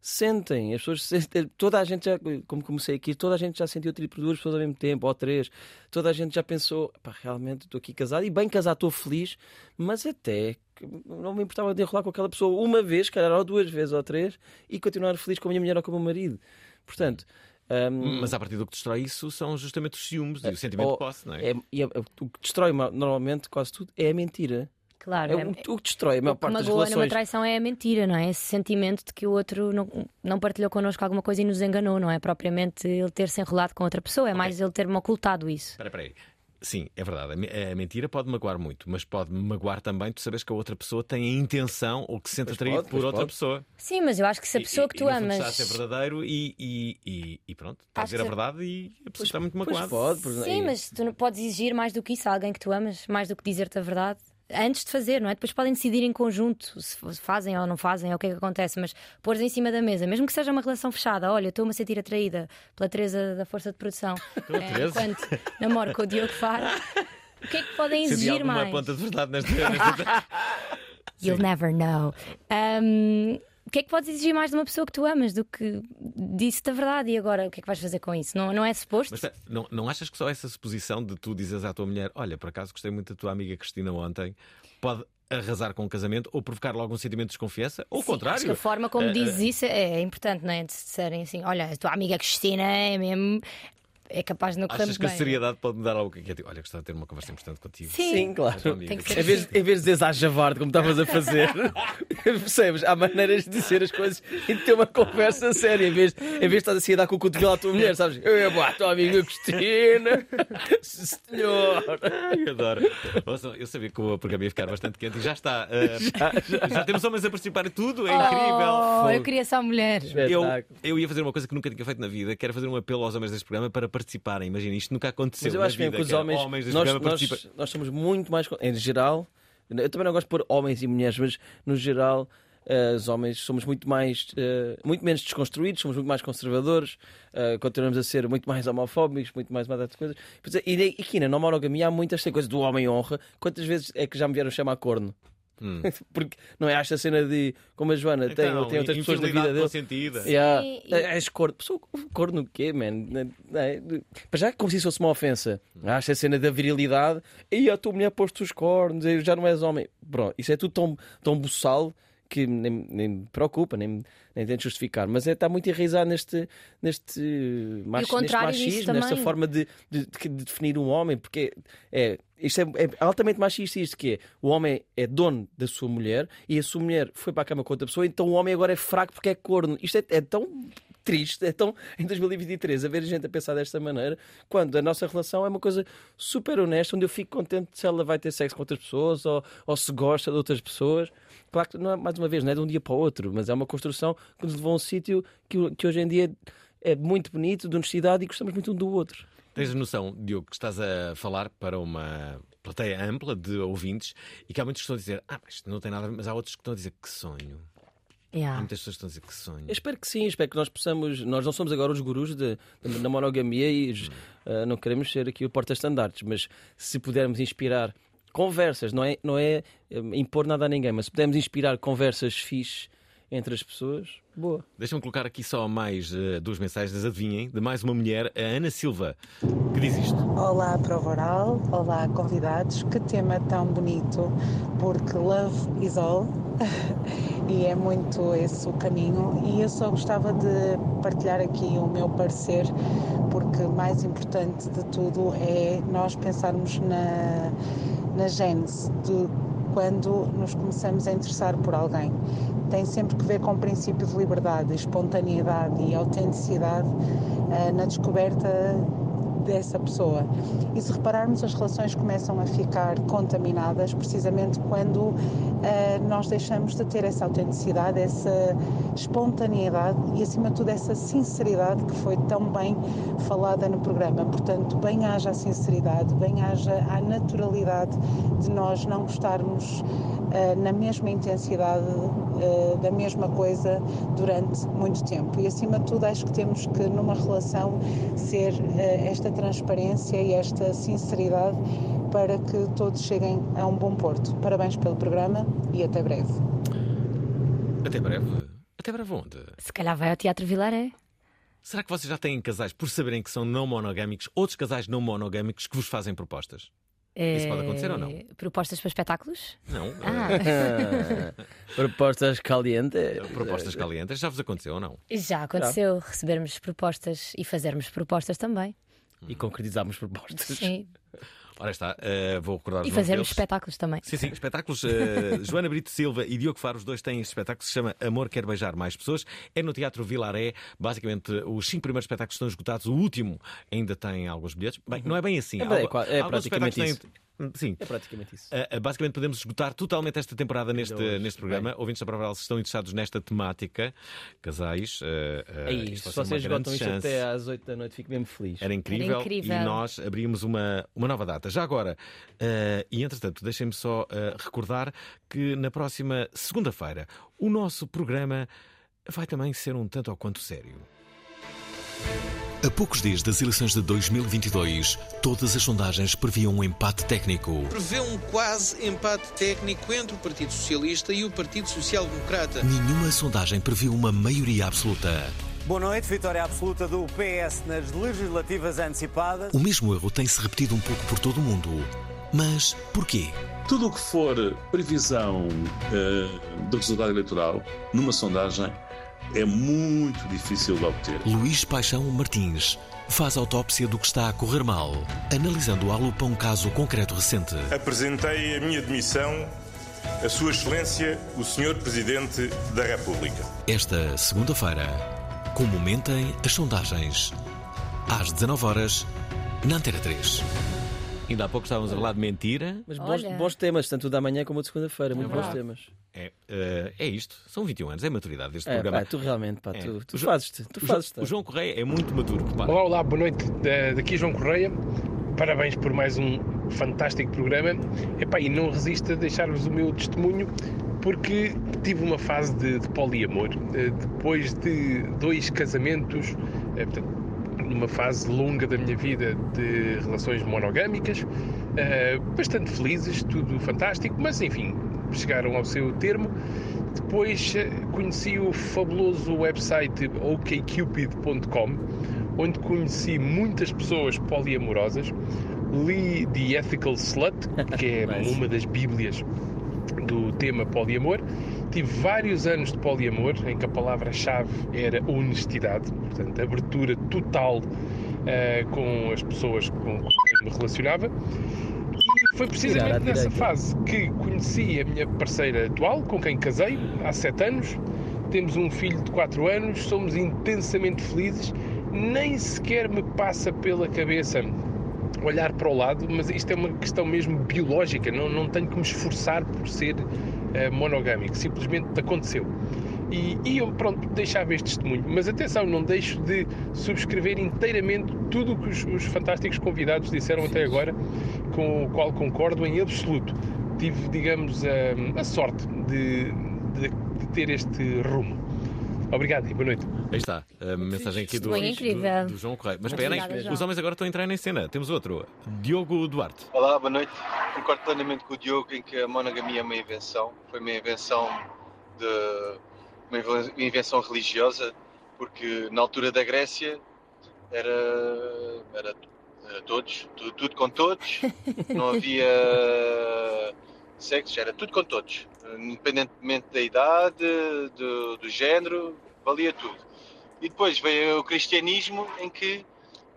sentem, as pessoas sentem, [LAUGHS] toda a gente já, como comecei aqui, toda a gente já sentiu tipo duas pessoas ao mesmo tempo, ou três, toda a gente já pensou, pá, realmente estou aqui casado e bem casado, estou feliz, mas até não me importava de enrolar com aquela pessoa uma vez, calhar, ou duas vezes ou três, e continuar feliz com a minha mulher ou com o meu marido. Portanto. hum, Mas a partir do que destrói isso são justamente os ciúmes e o sentimento ou- de posse, não é? é- é- o que destrói ma- normalmente quase tudo é a mentira. Claro, É é- o, o que destrói a maior parte das magoa numa relações. traição é a mentira, não é? Esse sentimento de que o outro não, não partilhou connosco alguma coisa e nos enganou, não é propriamente ele ter se enrolado com outra pessoa, é mais ele ter-me ocultado isso. Espera, espera aí. Sim, é verdade. A me- A mentira pode magoar muito, mas pode magoar também tu sabes que a outra pessoa tem a intenção ou que se sente Pois atraído por pois outra pode. pessoa. Sim, mas eu acho que se a E- pessoa e- que e tu fundo amas. Está a ser verdadeiro e, e, e, e pronto, está a dizer a verdade e a pessoa está muito Pois magoada. pode, porque- Sim, e- mas tu não podes exigir mais do que isso a alguém que tu amas, mais do que dizer-te a verdade. Antes de fazer, não é? Depois podem decidir em conjunto se fazem ou não fazem, ou o que é que acontece, mas pôres em cima da mesa, mesmo que seja uma relação fechada, olha, estou-me a sentir atraída pela Teresa da Força de Produção, [LAUGHS] Teresa? enquanto namoro com o Diogo Faro, o que é que podem exigir mais? ponta de verdade nesta. [LAUGHS] nesta... You'll never know. Um, o que é que podes exigir mais de uma pessoa que tu amas do que disse-te a verdade e agora o que é que vais fazer com isso? Não, não é suposto? Mas não, não achas que só essa suposição de tu dizes à tua mulher: Olha, por acaso gostei muito da tua amiga Cristina ontem, pode arrasar com o casamento ou provocar logo um sentimento de desconfiança? Ou o contrário. Acho que a forma como Eh, dizes eh, isso é importante, não é? De disserem assim: olha, a tua amiga Cristina é mesmo. É capaz de não correr Achas que a bem. é? seriedade pode mudar algo? Que é tipo, Olha, gostava de ter uma conversa importante contigo. Sim. Sim, claro. Em vez, em vez de dizeres à javarde como estavas a fazer, [LAUGHS] percebes? Há maneiras de dizer as coisas e de ter uma conversa séria. Em vez, em vez de estás assim a dar com o cotovelo à tua mulher, sabes? Eu é boa, a tua amiga Cristina. [LAUGHS] Senhor. Ai, adoro. Ouçam, eu sabia que o programa ia ficar bastante quente e já está. eh, [LAUGHS] já, temos homens a participar e tudo, é incrível. Oh, eu queria só mulheres. Eu, eu ia fazer uma coisa que nunca tinha feito na vida, que era fazer um apelo aos homens deste programa para participarem. Imagina, isto nunca aconteceu. Mas eu acho vida, que os homens, deste nós, nós, nós somos muito mais. Em geral, eu também não gosto de pôr homens e mulheres, mas no geral. eh, os homens somos muito mais eh, muito menos desconstruídos, somos muito mais conservadores, eh, continuamos a ser muito mais homofóbicos, muito mais uma data de coisas. E aqui na monogamia há muitas coisas do homem honra. Quantas vezes é que já me vieram chamar corno? Hum. [LAUGHS] Porque não é esta cena de como a Joana tem, Então, tem outras pessoas da vida dele. consentida. Yeah. E- És corno. Pessoa, corno o quê, man? Não é? Para já, como se isso fosse uma ofensa. Acho a cena da virilidade. E a tua mulher pôs-te os cornos, e já não és homem. Pronto, isso é tudo tão, tão buçal que nem, nem me preocupa, nem, nem tento justificar. Mas é, está muito enraizado neste, neste, machi- neste contrário disso machismo, nesta forma de, de- de definir um homem. Porque é, isto é, é altamente machista isto que é. O homem é dono da sua mulher e a sua mulher foi para a cama com outra pessoa, então o homem agora é fraco porque é corno. Isto é, é tão triste, é tão em 2023 a ver a gente a pensar desta maneira, quando a nossa relação é uma coisa super honesta, onde eu fico contente se ela vai ter sexo com outras pessoas ou, ou se gosta de outras pessoas. Claro que não é, mais uma vez, não é de um dia para o outro, mas é uma construção que nos levou a um sítio que, que hoje em dia é muito bonito, de honestidade e gostamos muito um do outro. Tens noção, Diogo, que estás a falar para uma plateia ampla de ouvintes e que há muitos que estão a dizer: Ah, mas isto não tem nada a ver, mas há outros que estão a dizer que sonho. Há Yeah. muitas pessoas que estão a dizer que sonho. Eu espero que sim, espero que nós possamos. Nós não somos agora os gurus de, de- da monogamia e os, ah, não queremos ser aqui o porta-estandartes, mas se pudermos inspirar conversas, não é, não é eh, impor nada a ninguém, mas se pudermos inspirar conversas fixe entre as pessoas, boa. Deixa-me colocar aqui só mais eh, duas mensagens, adivinhem, de mais uma mulher, a Ana Silva, que diz isto. Olá, Prova Oral. Olá, convidados. Que tema tão bonito, porque love is all [LAUGHS] e é muito esse o caminho. E eu só gostava de partilhar aqui o meu parecer, porque mais importante de tudo é nós pensarmos na, na gênese de quando nos começamos a interessar por alguém. Tem sempre que ver com o princípio de liberdade, espontaneidade e autenticidade eh, na descoberta dessa pessoa. E se repararmos, as relações começam a ficar contaminadas precisamente quando eh, nós deixamos de ter essa autenticidade, essa espontaneidade e, acima de tudo, essa sinceridade que foi tão bem falada no programa. Portanto, bem haja a sinceridade, bem haja a naturalidade de nós não gostarmos eh, na mesma intensidade eh, da mesma coisa durante muito tempo. E acima de tudo, acho que temos que, numa relação, ser eh, esta transparência e esta sinceridade para que todos cheguem a um bom porto. Parabéns pelo programa e até breve. Até breve. Até breve onde? Se calhar vai ao Teatro Vilaré. Será que vocês já têm casais, por saberem que são não monogâmicos, outros casais não monogâmicos que vos fazem propostas? Isso pode acontecer ou não? Eh, Propostas para espetáculos? Não. Ah. [LAUGHS] Propostas calientes. Propostas calientes. Já vos aconteceu ou não? Já aconteceu recebermos propostas e fazermos propostas também. E concretizarmos propostas. Sim. Ora está, eh, vou recordar E fazermos deles. espetáculos também. Sim, sim, espetáculos. eh, [LAUGHS] Joana Brito Silva e Diogo Faro, os dois têm este espetáculo que se chama Amor Quer Beijar Mais Pessoas. É no Teatro Vilaré. Basicamente, os cinco primeiros espetáculos estão esgotados. O último ainda tem alguns bilhetes. Bem, não é bem assim. É, bem, é é alguns praticamente espetáculos isso. têm- Sim. É praticamente isso. Uh, basicamente podemos esgotar totalmente esta temporada neste, hoje, neste programa. Ouvintes da Prova se estão interessados nesta temática, casais, uh, uh, Aí, isto se vocês esgotam isto até às 8 da noite, fico mesmo feliz. Era incrível, incrível. e nós abrimos uma, uma nova data. Já agora, uh, e entretanto, deixem-me só uh, recordar que na próxima segunda-feira o nosso programa vai também ser um tanto ou quanto sério. A poucos dias das eleições de 2022, todas as sondagens previam um empate técnico. Prevê um quase empate técnico entre o Partido Socialista e o Partido Social Democrata. Nenhuma sondagem previu uma maioria absoluta. Boa noite, vitória absoluta do PS nas legislativas antecipadas. O mesmo erro tem-se repetido um pouco por todo o mundo. Mas porquê? Tudo o que for previsão eh, do resultado eleitoral numa sondagem é muito difícil de obter. Luís Paixão Martins faz autópsia do que está a correr mal, analisando à lupa um caso concreto recente. Apresentei a minha demissão a Sua Excelência, o Senhor Presidente da República. Esta segunda-feira, comentem as sondagens. Às 19 horas na Antena 3. Ainda há pouco estávamos a falar de mentira. Mas bons, bons temas, tanto o da manhã como o de segunda-feira. Muito bons verdade. temas. É, uh, é isto, são 21 anos, é a maturidade deste É, programa. pá, tu realmente, pá, É. tu, tu O Jo- fazes-te. Tu o Jo- fazes o João Correia é muito maturo, repara. Olá, olá, boa noite. Da- Daqui João Correia. Parabéns por mais um fantástico programa. Epá, e não resisto a deixar-vos o meu testemunho porque tive uma fase de, de poliamor. Eh, Depois de dois casamentos, eh, portanto, numa fase longa da minha vida de relações monogâmicas, eh, bastante felizes, tudo fantástico, mas enfim, chegaram ao seu termo. Depois eh, conheci o fabuloso website okcupid.com, onde conheci muitas pessoas poliamorosas. Li The Ethical Slut, que é [LAUGHS] uma das bíblias do tema poliamor. Tive vários anos de poliamor, em que a palavra-chave era honestidade, portanto, abertura total eh, com as pessoas com quem me relacionava. E foi precisamente nessa fase que conheci a minha parceira atual, com quem casei há sete anos. Temos um filho de quatro anos, somos intensamente felizes. Nem sequer me passa pela cabeça olhar para o lado, mas isto é uma questão mesmo biológica, não, não tenho que me esforçar por ser eh, monogâmico, simplesmente aconteceu. E, e eu, pronto, deixava este testemunho. Mas atenção, não deixo de subscrever inteiramente tudo o que os, os fantásticos convidados disseram até agora, com o qual concordo em absoluto. Tive, digamos, a, a sorte de, de- de ter este rumo. Obrigado e boa noite. Aí está, a mensagem aqui do, do, do João Correia. Mas João. os homens agora estão a entrar em cena. Temos outro, Diogo Duarte. Olá, boa noite. Concordo plenamente com o Diogo em que a monogamia é uma invenção. Foi uma invenção de uma inven- uma invenção religiosa, porque na altura da Grécia era, era, era todos, tudo, tudo com todos, [LAUGHS] não havia sexos, era tudo com todos, independentemente da idade, do, do género, valia tudo. E depois veio o cristianismo em que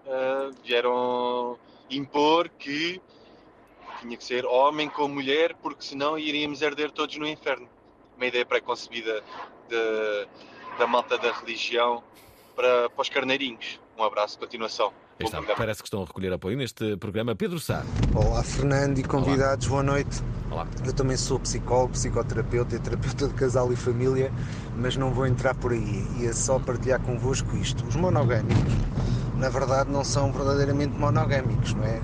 ah, vieram impor que tinha que ser homem com mulher, porque senão iríamos herder todos no inferno. Uma ideia pré-concebida de- da malta da religião para, para os carneirinhos. Um abraço, continuação. Está, parece que estão a recolher apoio neste programa. Pedro Sá. Olá Fernando e convidados, boa noite. Olá. Eu também sou psicólogo, psicoterapeuta e terapeuta de casal e família, mas não vou entrar por aí. Ia só partilhar convosco isto. Os monogâmicos, na verdade, não são verdadeiramente monogâmicos, não é?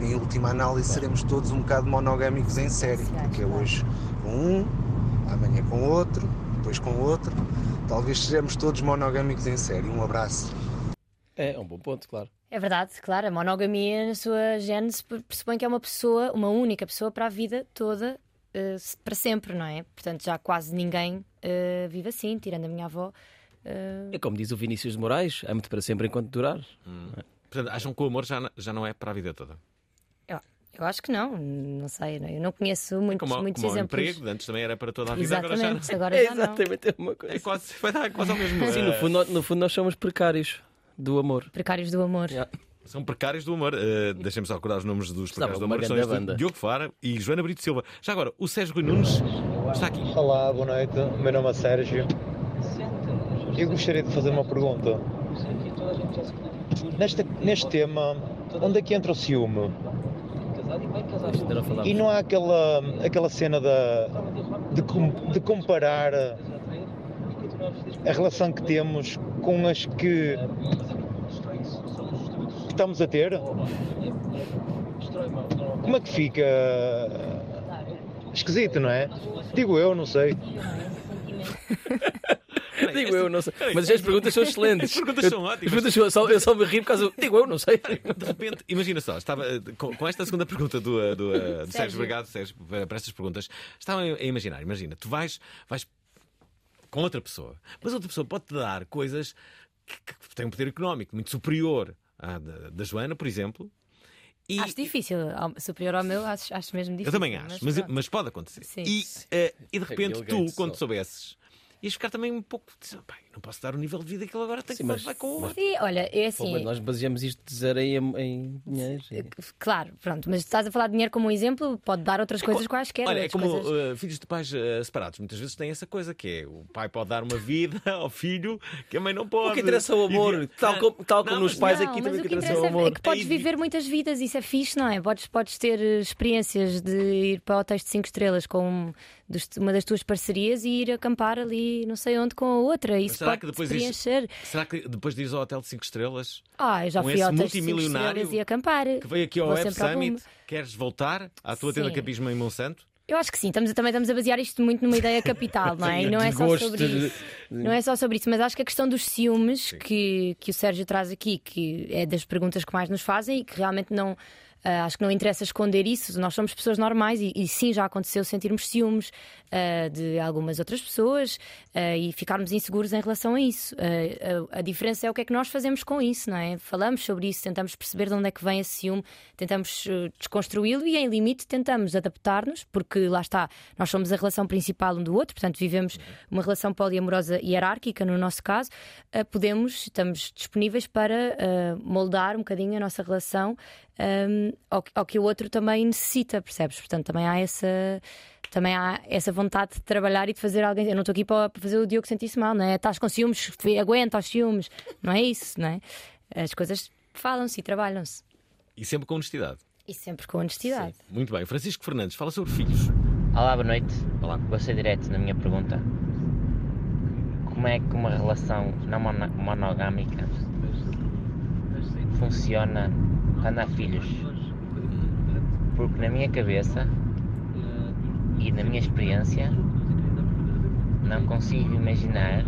Em última análise, seremos todos um bocado monogâmicos em série, porque é hoje com um, amanhã com outro, depois com outro. Talvez sejamos todos monogâmicos em série. Um abraço. É, é um bom ponto, claro. É verdade, claro, a monogamia na sua gênese pressupõe que é uma pessoa, uma única pessoa para a vida toda, se- para sempre, não é? Portanto, já quase ninguém eh, vive assim, tirando a minha avó. eh, É como diz o Vinícius de Moraes: amo-te para sempre enquanto durar. Portanto, acham que o amor já, já não é para a vida toda? eu, eu acho que não, não sei, eu não conheço muitos, Como, muitos como o exemplos. emprego, antes também era para toda a vida, Exatamente, agora agora já já não. não. Exatamente a mesma coisa. É quase, vai dar quase ao mesmo. Sim, no fundo, no fundo nós somos precários do amor. Precários do amor. São precários do amor. Uh, Deixem-me só acordar os nomes dos precários do amor, que são. Diogo Fara e Joana Brito Silva. Já agora, o Sérgio Rui Nunes está aqui. Olá, boa noite. O meu nome é Sérgio. Eu gostaria de fazer uma pergunta. Neste, neste tema, onde é que entra o ciúme? E não há aquela, aquela cena da, de, com- de comparar a relação que temos com as que, que estamos a ter? Como é que fica? Esquisito, não é? Digo eu, não sei. [LAUGHS] Digo eu, não sei. Mas as perguntas são excelentes. As perguntas são as ótimas. perguntas são- só- eu só me ri por causa. Digo eu, não sei. De repente, imagina só, estava com, com esta segunda pergunta do, do, do Sérgio. Sérgio. obrigado Sérgio para estas perguntas. Estava a a imaginar, imagina, tu vais, vais com outra pessoa, mas outra pessoa pode-te dar coisas que, que têm um poder económico muito superior à da, da Joana, por exemplo. E Acho difícil, superior ao meu, acho, acho mesmo difícil. eu também acho, mas, mas pode acontecer. Sim. E, eh, e de repente, tu, quando soubesses, ias ficar também um pouco. dizer, "Pai, não posso dar o nível de vida que ele agora tem, Sim, que mas- vai com o outro. Sim, olha, é Pô, assim. mas nós baseamos isto de zero em, em dinheiro. Claro, pronto, mas estás a falar de dinheiro como um exemplo, pode dar outras coisas quaisquer. Olha, é como coisas- uh, filhos de pais uh, separados. Muitas vezes tem essa coisa que é o pai pode dar uma vida [LAUGHS] ao filho que a mãe não pode. O que interessa é o amor, E- tal como, tal como não, nos pais Não, aqui mas também o que interessa é o interessa amor. é que podes viver muitas vidas, isso é fixe, não é? Podes, podes ter eh, experiências de ir para hotéis de 5 estrelas com uma das tuas parcerias e ir acampar ali não sei onde com a outra. Isso será que depois preencher. ires, será que depois ao hotel de 5 estrelas Ah, eu já fui esse a hotéis de 5 multimilionário estrelas e acampar. que veio aqui ao Vou Web ao Summit, queres voltar à tua tenda Sim. capismo em Monsanto? Eu acho que sim, estamos, também estamos a basear isto muito numa ideia [LAUGHS] capital, não é? E não é só sobre isso. Não é só sobre isso, mas acho que a questão dos ciúmes que, que o Sérgio traz aqui, que é das perguntas que mais nos fazem e que realmente não. Ah, acho que não interessa esconder isso. Nós somos pessoas normais e, e sim, já aconteceu sentirmos ciúmes ah, de algumas outras pessoas ah, e ficarmos inseguros em relação a isso. A, a diferença é o que é que nós fazemos com isso, não é? Falamos sobre isso, tentamos perceber de onde é que vem esse ciúme, tentamos desconstruí-lo e, em limite, tentamos adaptar-nos, porque lá está, nós somos a relação principal um do outro, portanto, vivemos uma relação poliamorosa hierárquica, no nosso caso. Podemos, estamos disponíveis para moldar um bocadinho a nossa relação ahm, ao, que- ao que o outro também necessita, percebes? Portanto, também há essa. Também há essa vontade de trabalhar e de fazer alguém. Eu não estou aqui para fazer o Diogo sentir-se mal, não é? Estás com ciúmes, aguenta os ciúmes. Não é isso, não é? As coisas falam-se e trabalham-se. E sempre com honestidade. E sempre com honestidade. Muito bem. Francisco Fernandes, fala sobre filhos. Olá, boa noite. Olá. Vou ser direto na minha pergunta. Como é que uma relação não mono- monogâmica funciona quando há filhos? Porque na minha cabeça e na minha experiência não consigo imaginar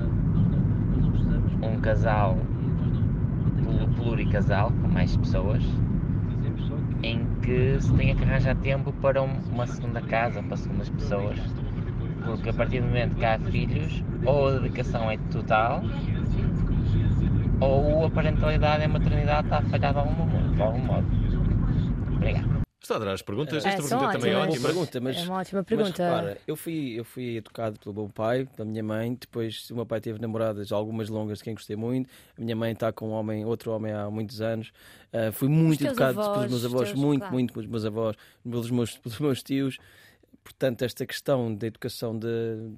um casal plu- pluricasal com mais pessoas em que se tenha que arranjar tempo para um- uma segunda casa, para segundas pessoas. Porque a partir do momento que há filhos, ou a dedicação é total, ou a parentalidade e a maternidade está a falhar de algum, modo- algum modo. Obrigado. Estou a adorar as perguntas. É, Esta são pergunta também é ótima. Pergunta, mas, É uma ótima mas pergunta. repara, eu fui, eu fui educado pelo meu pai, pela minha mãe. Depois, o meu pai teve namoradas, algumas longas, de quem gostei muito. A minha mãe está com um homem, outro homem há muitos anos. Ah, fui muito educado avós, pelos meus avós, muito, claro. muito pelos meus avós, pelos meus, pelos meus tios. Portanto, esta questão da educação de-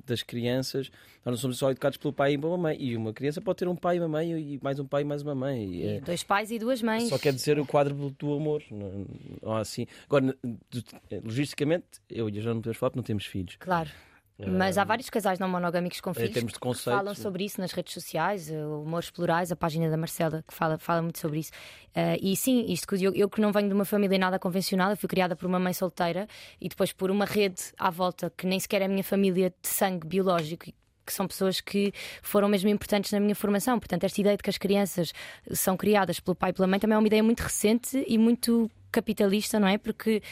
das crianças, nós não somos só educados pelo pai e pela mãe. E uma criança pode ter um pai e uma mãe, e mais um pai e mais uma mãe. E é- Dois pais e duas mães. só quer dizer o quádruplo do amor. Não, não há assim. Agora, logisticamente, eu e a Joana não podemos falar porque não temos filhos. Claro. Mas há vários casais não monogâmicos com filhos que falam sobre isso nas redes sociais, eh, o Humores Plurais, a página da Marcela, que fala, fala muito sobre isso. Eh, e sim, isto que Diogo- eu que não venho de uma família nada convencional, eu fui criada por uma mãe solteira e depois por uma rede à volta que nem sequer é a minha família de sangue biológico, que são pessoas que foram mesmo importantes na minha formação. Portanto, esta ideia de que as crianças são criadas pelo pai e pela mãe também é uma ideia muito recente e muito capitalista, não é? Porque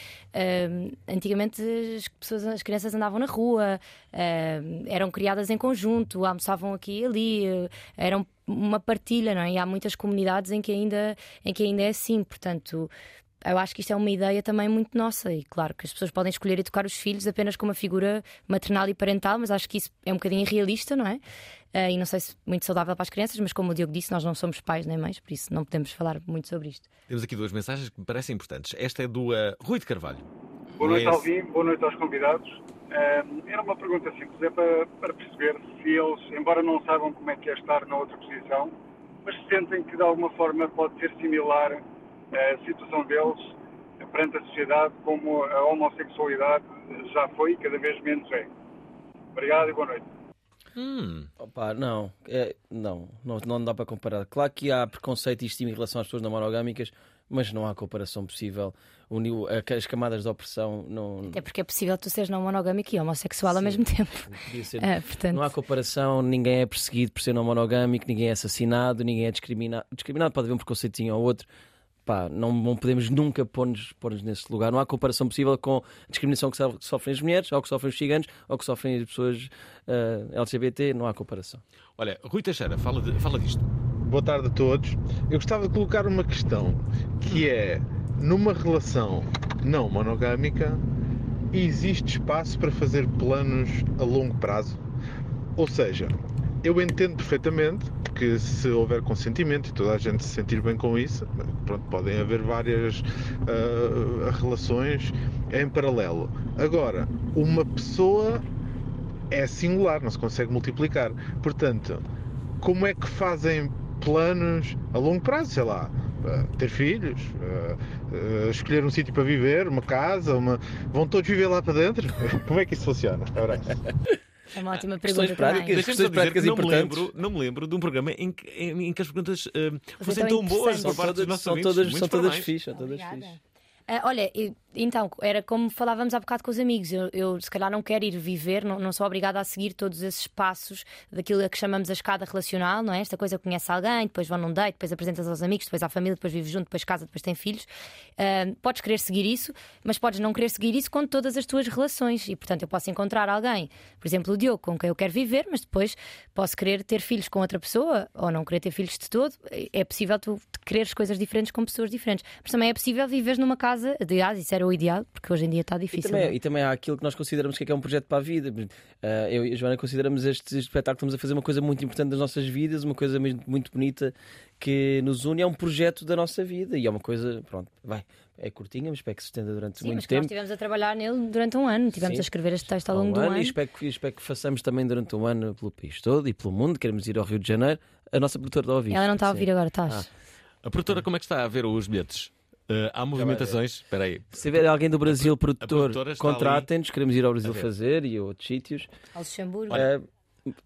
hum, antigamente as pessoas, as crianças andavam na rua, hum, eram criadas em conjunto, almoçavam aqui e ali, eh, eram uma partilha, não é? E há muitas comunidades em que ainda, em que ainda é assim, portanto. Eu acho que isto é uma ideia também muito nossa e claro que as pessoas podem escolher educar os filhos apenas com uma figura maternal e parental, mas acho que isso é um bocadinho irrealista, não é? Eh, e não sei se muito saudável para as crianças, mas como o Diogo disse, nós não somos pais nem mães, por isso não podemos falar muito sobre isto. Temos aqui duas mensagens que me parecem importantes. Esta é do uh, Rui de Carvalho. Boa noite, é? Alvin. Boa noite aos convidados. Ahm, era uma pergunta simples, é para, para perceber se eles, embora não saibam como é que é estar na outra posição, mas sentem que de alguma forma pode ser similar a situação deles perante a sociedade como a homossexualidade já foi e cada vez menos é. Obrigado e boa noite. Opa, não, é, não, não, não dá para comparar. Claro que há preconceito e estima em relação às pessoas não monogâmicas, mas não há comparação possível. O nível- as camadas de opressão não. Até porque é possível tu seres não monogâmico e homossexual ao mesmo tempo. [LAUGHS] podia ser- É, portanto- Não há comparação, ninguém é perseguido por ser não monogâmico, ninguém é assassinado, ninguém é discriminado. Discriminado pode haver um preconceitinho ou outro. Pá, não, não podemos nunca pôr-nos pôr nesse lugar. Não há comparação possível com a discriminação que so- sofrem as mulheres, ou que sofrem os ciganos, ou que sofrem as pessoas eh, LGBT. Não há comparação. Olha, Rui Teixeira, fala, de- fala disto. Boa tarde a todos. Eu gostava de colocar uma questão que é numa relação não monogâmica existe espaço para fazer planos a longo prazo? Ou seja, eu entendo perfeitamente que se houver consentimento e toda a gente se sentir bem com isso, pronto, podem haver várias ah, relações em paralelo. Agora, uma pessoa é singular, não se consegue multiplicar. Portanto, como é que fazem planos a longo prazo, sei lá, eh, ter filhos, eh, escolher um sítio para viver, uma casa, uma... vão todos viver lá para dentro? [LAUGHS] Como é que isso funciona? Abraço. É uma ótima Questões pergunta também. práticas. Dizer práticas que não me, importantes. lembro, não me lembro de um programa em que, em, em que as perguntas eh, fossem tão boas interessantes. por parte dos todas- nossos são todas- são todas são todas fixe. Olha, e- então, era como falávamos há bocado com os amigos. Eu, eu, se calhar não quero ir viver, não, não sou obrigada a seguir todos esses passos daquilo a que chamamos a escada relacional, não é? Esta coisa conhece alguém, depois vão num date, depois apresentas aos amigos, depois à família, depois vives junto, depois casa, depois tem filhos. Ah, podes querer seguir isso, mas podes não querer seguir isso com todas as tuas relações. E portanto, eu posso encontrar alguém, por exemplo, o Diogo, com quem eu quero viver, mas depois posso querer ter filhos com outra pessoa ou não querer ter filhos de todo. É possível tu quereres coisas diferentes com pessoas diferentes, mas também é possível viveres numa casa. Aliás, isso era o ideal, porque hoje em dia está E difícil. também, não é? e também há aquilo que nós consideramos que é, que é um projeto para a vida. Ah, eu e a Joana consideramos este espetáculo que estamos a fazer uma coisa muito importante das nossas vidas, uma coisa mesmo muito bonita que nos une. É um projeto da nossa vida e é uma coisa, pronto, vai, é curtinha, mas espero que se estenda durante Sim, muito mas que nós tempo. estivemos a trabalhar nele durante um ano, tivemos Sim. a escrever este texto ao Há longo um do ano, ano. E espero que, espero que façamos também durante um ano pelo país todo e pelo mundo. Queremos ir ao Rio de Janeiro. A nossa produtora está a ouvir. Ela não está a Sim. ouvir agora, estás? Ah. A produtora, como é que está a ver os bilhetes? Eh, há movimentações? Espera aí. Se houver alguém do Brasil, produtor, contratem-nos. Queremos ir ao Brasil fazer e a outros sítios. Ao Luxemburgo. Eh,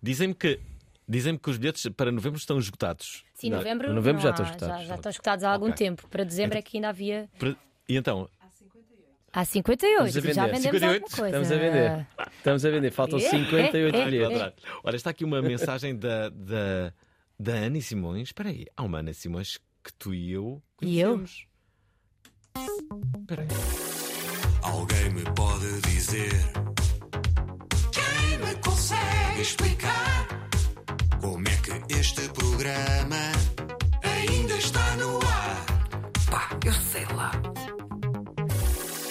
Dizem-me que, dizem que os bilhetes para novembro estão esgotados. Sim, novembro, Em novembro não já há, estão esgotados. Já, já estão esgotados há algum Ok. tempo. Para dezembro é que ainda havia. Para- E então? Há 58, Estamos a já vendemos 58? alguma coisa. Estamos a vender. Estamos a vender. Faltam É, 58 é, é, Ai, bilhetes. Olha, está aqui uma mensagem da, da, da Ana Simões. Espera aí, há uma Ana Simões que tu e eu E eu? Conhecemos. Espera aí. Alguém me pode dizer Quem me consegue explicar Como é que este programa Ainda está no ar Pá, eu sei lá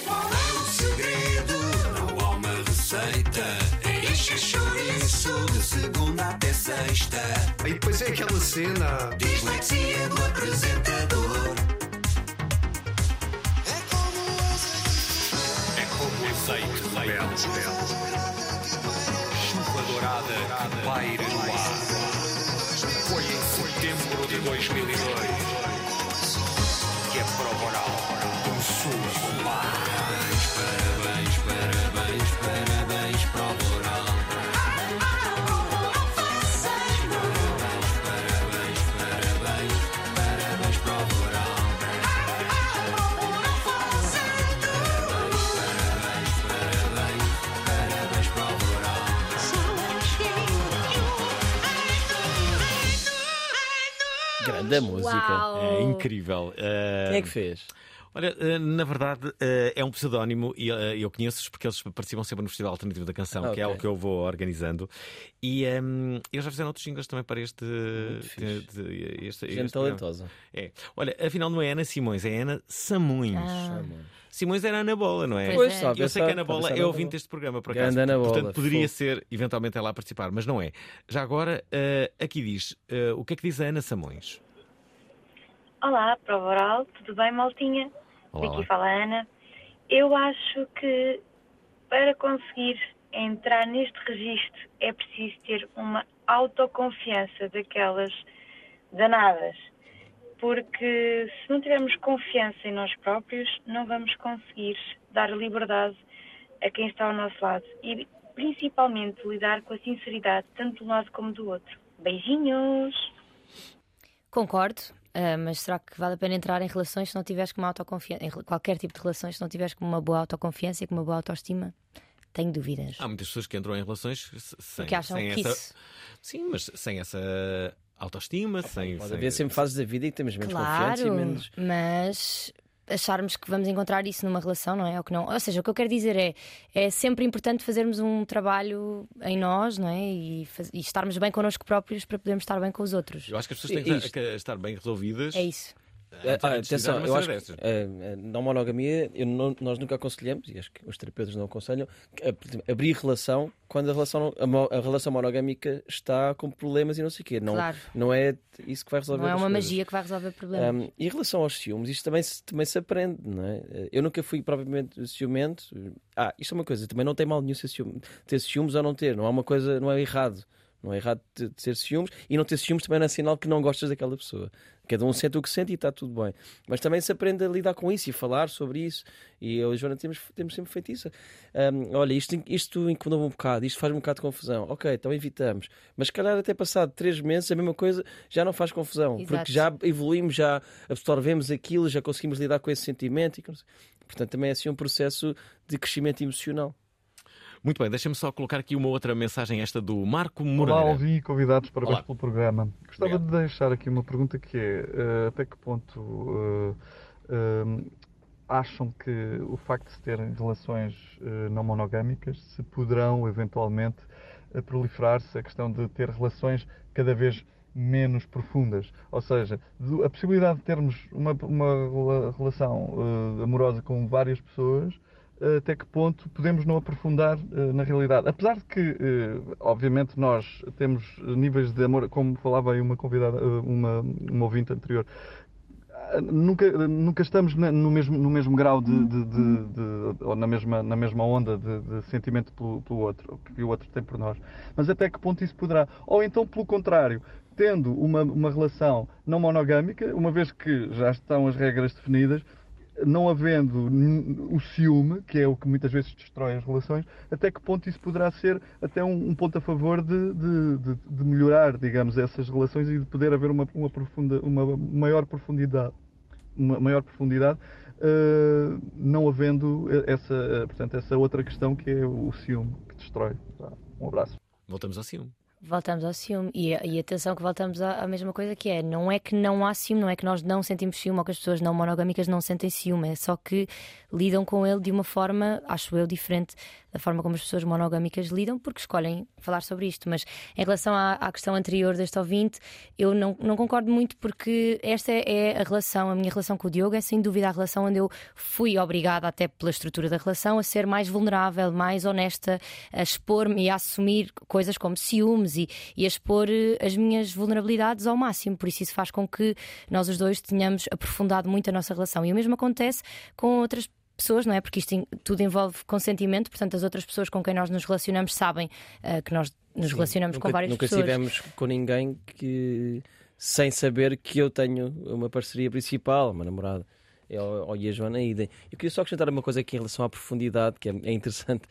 Qual é o segredo? Não há uma receita É encher chouriço De segunda até sexta E depois é aquela cena. Dislexia do apresentador azeite rebelde. Chuva dourada que paira no ar. Foi em setembro de 2002 Grande música. É incrível. Uh, Quem é que fez? Olha, uh, na verdade uh, é um pseudónimo e eu conheço-os porque eles participam sempre no Festival Alternativo da Canção, Ah, que é ok. o que eu vou organizando. E um, eles já fizeram outros jingles também para este. de- este- Gente este talentosa. É. Olha, afinal não é Ana Simões, é Ana Samões. Ah. Simões era Ana Bola, não é? Pois é. Eu sei que Ana Bola é ouvinte deste programa, por acaso. Ana Bola, Portanto, poderia fofo. ser eventualmente ela a participar, mas não é. Já agora, eh, aqui diz: eh, o que é que diz a Ana Samões? Olá, prova oral, tudo bem, maltinha? Olá, Daqui olá. fala a Ana. Eu acho que para conseguir entrar neste registro é preciso ter uma autoconfiança daquelas danadas. Porque se não tivermos confiança em nós próprios, não vamos conseguir dar liberdade a quem está ao nosso lado. E principalmente lidar com a sinceridade, tanto de um lado como do outro. Beijinhos! Concordo, ah, mas será que vale a pena entrar em relações se não tiveres com uma autoconfiança? Em qualquer tipo de relações, se não tiveres com uma boa autoconfiança e com uma boa autoestima? Tenho dúvidas. Há muitas pessoas que entram em relações se- sem, Porque acham sem que essa. isso- Sim, mas sem essa autoestima, sem. Pode sem- haver sempre fases da vida em que temos menos confiança e Claro, menos. mas acharmos que vamos encontrar isso numa relação, não é? Ou, que não. Ou seja, o que eu quero dizer é é sempre importante fazermos um trabalho em nós, não é? E, faz- e estarmos bem connosco próprios para podermos estar bem com os outros. Eu acho que as pessoas têm que, que estar bem resolvidas. É isso. Antes Ah, de decisar atenção, eu acho que a, a não monogamia, eu não- nós nunca aconselhamos, e acho que os terapeutas não aconselham, exemplo, abrir relação quando a relação, a, a relação monogâmica está com problemas e não sei o quê. Não, Claro. não é isso que vai resolver Não é uma coisas. magia que vai resolver problemas. Um, em relação aos ciúmes, isto também se, também se aprende, não é? Eu nunca fui propriamente ciumento. Ah, isto é uma coisa, também não tem mal nenhum ser ciúme, ter ciúmes ou não ter, não há uma coisa, não é errado. Não é errado de, de ter ciúmes e não ter ciúmes também não é sinal que não gostas daquela pessoa. Cada um sente o que sente e está tudo bem. Mas também se aprende a lidar com isso e falar sobre isso. E eu e a Joana temos, temos sempre feito isso. Um, olha, isto, isto incomodou-me um bocado, isto faz-me um bocado de confusão. Ok, então evitamos. Mas se calhar até passado três meses a mesma coisa já não faz confusão. Exato. Porque já evoluímos, já absorvemos aquilo, já conseguimos lidar com esse sentimento. E, portanto, também é assim um processo de crescimento emocional. Muito bem, deixa-me só colocar aqui uma outra mensagem, esta do Marco Moreira. Olá, Alvin e convidados, parabéns Olá. pelo programa. Gostava de deixar aqui uma pergunta que é eh, até que ponto eh, eh, acham que o facto de se terem relações eh, não monogâmicas se poderão eventualmente proliferar-se a questão de ter relações cada vez menos profundas. Ou seja, a possibilidade de termos uma, uma rela- relação amorosa com várias pessoas até que ponto podemos não aprofundar eh, na realidade. Apesar de que, eh, obviamente, nós temos níveis de amor, como falava aí uma convidada, eh, uma, uma ouvinte anterior, nunca, nunca estamos na- no mesmo, no mesmo grau de, de- de- de- ou na mesma, na mesma onda de, de sentimento pelo, pelo outro, que o outro tem por nós. Mas até que ponto isso poderá? Ou então, pelo contrário, tendo uma, uma relação não monogâmica, uma vez que já estão as regras definidas, não havendo o ciúme, que é o que muitas vezes destrói as relações, até que ponto isso poderá ser até um, um ponto a favor de, de- de- de melhorar, digamos, essas relações e de poder haver uma, uma, profunda, uma maior profundidade, uma maior profundidade, eh, não havendo essa, eh, portanto, essa outra questão que é o ciúme que destrói. Tá? Um abraço. Voltamos ao ciúme. Voltamos ao ciúme. E, e atenção que voltamos à, à mesma coisa que é, não é que não há ciúme, não é que nós não sentimos ciúme ou que as pessoas não monogâmicas não sentem ciúme, é só que lidam com ele de uma forma, acho eu, diferente da forma como as pessoas monogâmicas lidam, porque escolhem falar sobre isto. Mas em relação à, à questão anterior deste ouvinte, eu não, não concordo muito porque esta é a relação, a minha relação com o Diogo é sem dúvida a relação onde eu fui obrigada, até pela estrutura da relação, a ser mais vulnerável, mais honesta, a expor-me e a assumir coisas como ciúmes e, e a expor eh, as minhas vulnerabilidades ao máximo. Por isso, isso faz com que nós os dois tenhamos aprofundado muito a nossa relação. E o mesmo acontece com outras pessoas, não é? Porque isto tudo envolve consentimento, portanto, as outras pessoas com quem nós nos relacionamos sabem eh, que nós nos Sim, relacionamos nunca, com várias nunca pessoas. estivemos com ninguém que sem saber que eu tenho uma parceria principal, uma namorada. Eu, e a Joana idem. Eu queria só acrescentar uma coisa aqui em relação à profundidade, que é, é interessante.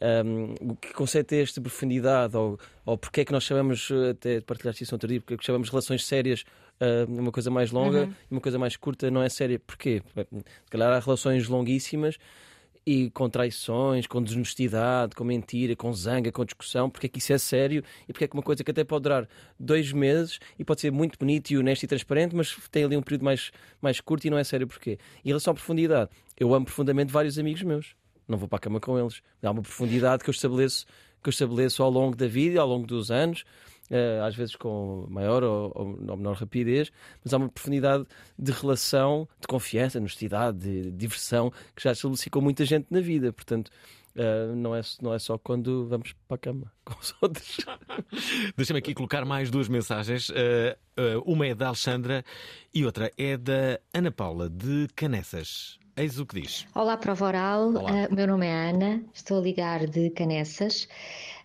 Um, o que conceito é este de profundidade? Ou, ou porque é que nós chamamos, eh, até partilhaste isso outro dia, porque é que chamamos relações sérias ah, uma coisa mais longa Uhum. e uma coisa mais curta não é séria? Porquê? Se calhar há relações longuíssimas e com traições, com desonestidade, com mentira, com zanga, com discussão, porque é que isso é sério e porque é que uma coisa que até pode durar dois meses e pode ser muito bonito e honesto e transparente, mas tem ali um período mais, mais curto e não é sério porquê. Em relação à profundidade, eu amo profundamente vários amigos meus. Não vou para a cama com eles. Há uma profundidade que eu estabeleço, que eu estabeleço ao longo da vida, ao longo dos anos, às vezes com maior ou, ou menor rapidez, mas há uma profundidade de relação, de confiança, de honestidade, de diversão que já estabeleci com muita gente na vida. Portanto, Uh, não, é, não é só quando vamos para a cama [LAUGHS] com os outros. [LAUGHS] Deixa-me aqui colocar mais duas mensagens. Uh, uh, uma é da Alexandra e outra é da Ana Paula, de Canessas. Eis o que diz. Olá, Prova Oral. O meu nome é Ana, estou a ligar de Canessas.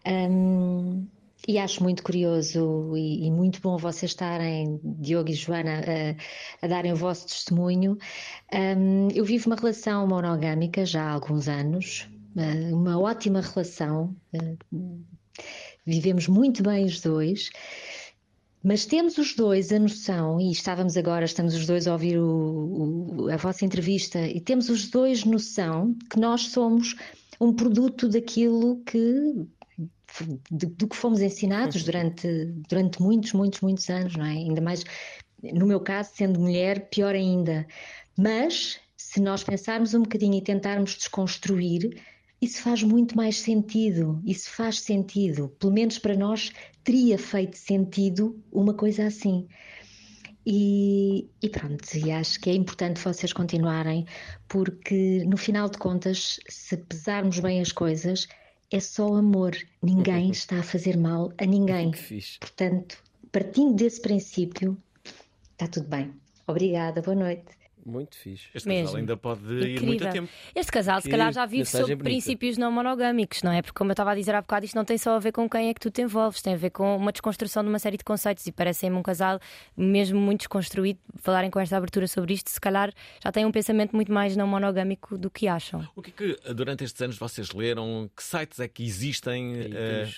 Um, e acho muito curioso e, e, muito bom vocês estarem, Diogo e Joana, a, a darem o vosso testemunho. Um, eu vivo uma relação monogâmica já há alguns anos, uma ótima relação, vivemos muito bem os dois. Mas temos os dois a noção, e estávamos agora, estamos os dois a ouvir o, o, a vossa entrevista, e temos os dois noção que nós somos um produto daquilo que do, do que fomos ensinados durante, durante muitos, muitos, muitos anos, não é? Ainda mais, no meu caso, sendo mulher, pior ainda. Mas, se nós pensarmos um bocadinho e tentarmos desconstruir, isso faz muito mais sentido. Isso faz sentido. Pelo menos para nós, teria feito sentido uma coisa assim. E, e, pronto, e acho que é importante vocês continuarem, porque no final de contas, se pesarmos bem as coisas, é só amor. Ninguém [LAUGHS] está a fazer mal a ninguém. Portanto, partindo desse princípio, está tudo bem. Obrigada, boa noite. Muito fixe. Este Mesmo. casal ainda pode Incrível. ir muito a tempo. Este casal, se calhar, já vive sob princípios não monogâmicos, não é? Porque, como eu estava a dizer há bocado, isto não tem só a ver com quem é que tu te envolves, tem a ver com uma desconstrução de uma série de conceitos. E parece-me um casal mesmo muito desconstruído. Falarem com esta abertura sobre isto, se calhar já têm um pensamento muito mais não monogâmico do que acham. O que é que durante estes anos vocês leram? Que sites é que existem? É,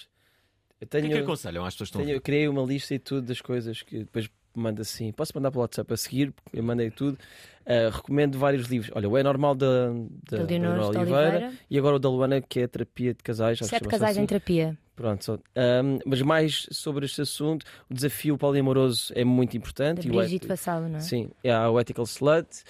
eu tenho, o que é que aconselham às pessoas que estão Eu criei uma lista e tudo das coisas que depois manda assim. Posso mandar para o WhatsApp a seguir, eu mandei tudo. Uh, recomendo vários livros. Olha, o É Normal da, da, da Leonor Oliveira, Oliveira, e agora o da Luana, que é a terapia de casais. Sete casais assim. em terapia. Pronto, um, mas mais sobre este assunto, o desafio poliamoroso é muito importante. Da Brigitte Vassalo, não é? Sim, há o Ethical Slut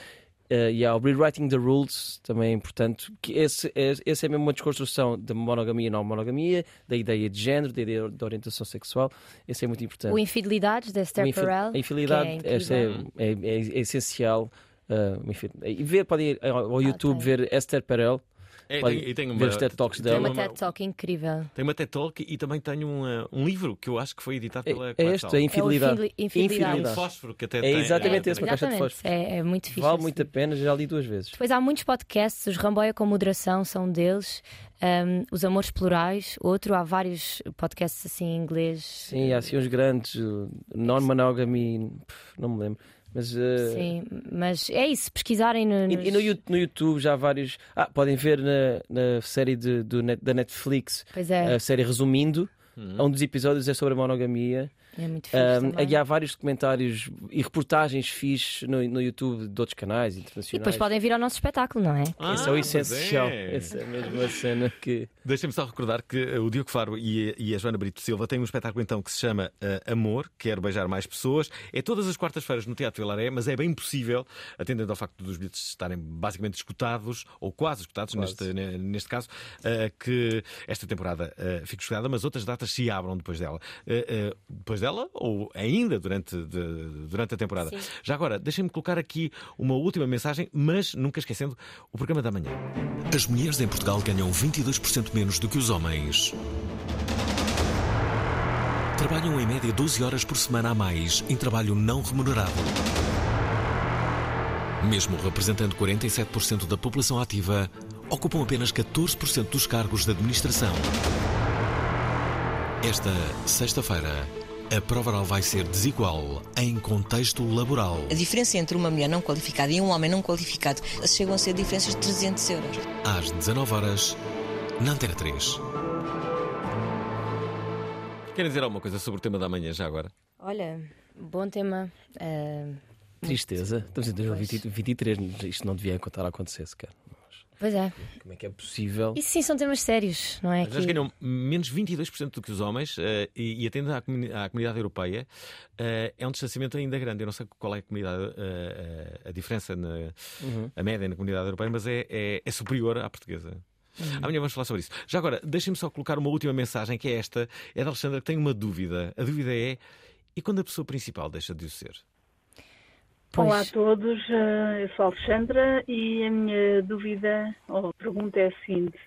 Uh, e há o Rewriting the Rules, também é importante, que esse, esse é mesmo uma desconstrução da monogamia e não monogamia, da ideia de género, da ideia de orientação sexual, esse é muito importante. O Infidelidades, da Esther Perel. A infidelidade, é, essa é, é, é, é essencial. Uh, e ver, podem ir ao YouTube ah, ver Esther Perel, é, Pode tem, tem uma, ver os TED Talks dela. Tem uma TED Talk incrível. Tem uma TED Talk e também tem um, uh, um livro que eu acho que foi editado pela É, é este, a Infidelidade. É Infidelidade. É um fósforo que até é tem. exatamente é, esse, uma caixa de fósforo. É, é muito difícil. Vale muito a pena, já li duas vezes. Depois há muitos podcasts, os Ramboia com Moderação são deles. Um, os Amores Plurais, outro, há vários podcasts assim em inglês. Sim, há assim uns grandes, Non-Monogamy, não me lembro. Mas, uh... Sim, mas é isso, pesquisarem no, nos... e, no, no, YouTube já há vários. Ah, podem ver na, na série de, do, da Netflix é. a série Resumindo. Uhum. Um dos episódios é sobre a monogamia. É muito fixe. Um, há vários documentários e reportagens fixes no, no YouTube de outros canais internacionais. E depois podem vir ao nosso espetáculo, não é? Ah, Esse é o essencial. É. Essa é mesmo a cena que. Deixem-me só recordar que eh, o Diogo Faro e a, e a, Joana Brito Silva têm um espetáculo então que se chama uh, Amor, Quero Beijar Mais Pessoas. É todas as quartas-feiras no Teatro Vilaré, mas é bem possível, atendendo ao facto dos bilhetes estarem basicamente escutados, ou quase escutados, quase. Neste, neste caso, uh, que esta temporada uh, fique escutada, mas outras datas se abram depois dela. depois dela, ou ainda durante, de, durante a temporada. Sim. Já agora, deixem-me colocar aqui uma última mensagem, mas nunca esquecendo o programa da manhã. As mulheres em Portugal ganham 22% menos do que os homens. Trabalham em média 12 horas por semana a mais em trabalho não remunerado. Mesmo representando 47% da população ativa, ocupam apenas 14% dos cargos de administração. Esta sexta-feira, a prova oral vai ser desigual em contexto laboral. A diferença entre uma mulher não qualificada e um homem não qualificado chegam a ser diferenças de 300 euros. Às 19 horas, na Antena 3. Querem dizer alguma coisa sobre o tema da manhã já agora? Olha, bom tema. Uh, Tristeza. Estamos em 2023, isto não devia contar a acontecer sequer. Pois é. Como é que é possível? Isso sim são temas sérios, não é? As mulheres ganham menos 22% do que os homens eh, e, e atendendo à, comuni- à comunidade europeia eh, é um distanciamento ainda grande. Eu não sei qual é a comunidade, eh, a diferença, na, Uhum. a média na comunidade europeia, mas é, é- é superior à portuguesa. Amanhã vamos falar sobre isso. Já agora, deixem-me só colocar uma última mensagem, que é esta. É da Alexandra, que tem uma dúvida. A dúvida é: e quando a pessoa principal deixa de o ser? Olá a todos, eh, eu sou a Alexandra e a minha dúvida ou pergunta é a seguinte.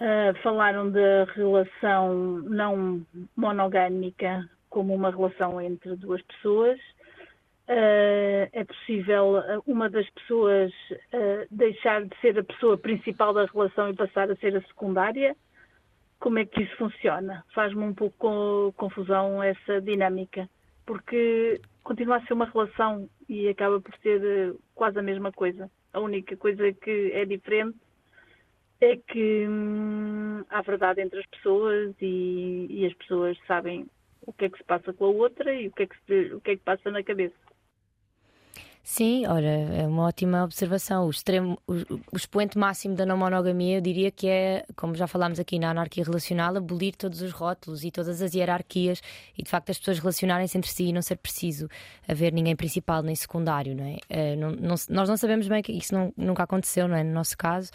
Eh, falaram da relação não monogâmica como uma relação entre duas pessoas. Eh, é possível uma das pessoas eh, deixar de ser a pessoa principal da relação e passar a ser a secundária? Como é que isso funciona? Faz-me um pouco co- confusão essa dinâmica, porque continua a ser uma relação e acaba por ser eh, quase a mesma coisa. A única coisa que é diferente é que hum, há verdade entre as pessoas e, e as pessoas sabem o que é que se passa com a outra e o que é que, se- o que, é que passa na cabeça. Sim, olha, é uma ótima observação. O, extremo, o, o expoente máximo da não monogamia, eu diria que é, como já falámos aqui na anarquia relacional, abolir todos os rótulos e todas as hierarquias e de facto as pessoas relacionarem-se entre si e não ser preciso haver ninguém principal nem secundário, não é? Eh, não- não- nós não sabemos bem que isso não- nunca aconteceu, não é? No nosso caso.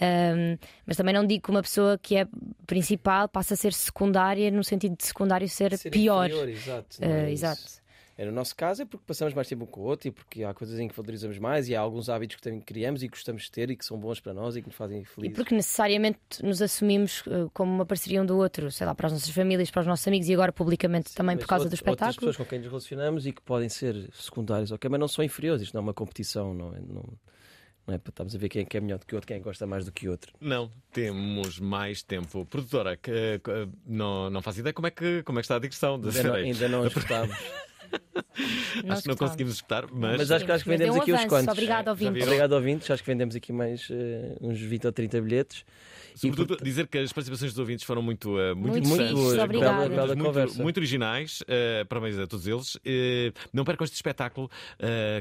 Ahm, mas também não digo que uma pessoa que é principal passa a ser secundária no sentido de secundário ser, Ser pior. inferior, exato, Eh, é isso. exato. É, no nosso caso é porque passamos mais tempo um com o outro e porque há coisas em que valorizamos mais e há alguns hábitos que também criamos e que gostamos de ter e que são bons para nós e que nos fazem E felizes. porque necessariamente nos assumimos eh, como uma parceria um do outro, sei lá, para as nossas famílias, para os nossos amigos e agora publicamente também Mas por causa out- do Outras espetáculo. pessoas com quem nos relacionamos e que podem ser secundários, ok, mas não são inferiores. Isto não é uma competição, não é, não, não é para estarmos a ver quem é é melhor do que o outro, quem é que gosta mais do que o outro. Não, temos mais tempo. Produtora, que, que, não, não faço ideia como é que, como é que está a digressão. da Ainda não- ainda não [LAUGHS] escutámos. Acho que não conseguimos escutar, mas. Mas acho que, acho que vendemos um aqui uns quantos. Obrigado, ouvintes. Obrigado, ouvintes. Acho que vendemos aqui mais eh, uns 20 ou 30 bilhetes. Sobretudo dizer que as participações dos ouvintes foram muito, eh, muito, Muito interessantes, muito-. Bela muito, muito originais. eh, parabéns a todos eles. Eh, não percam este espetáculo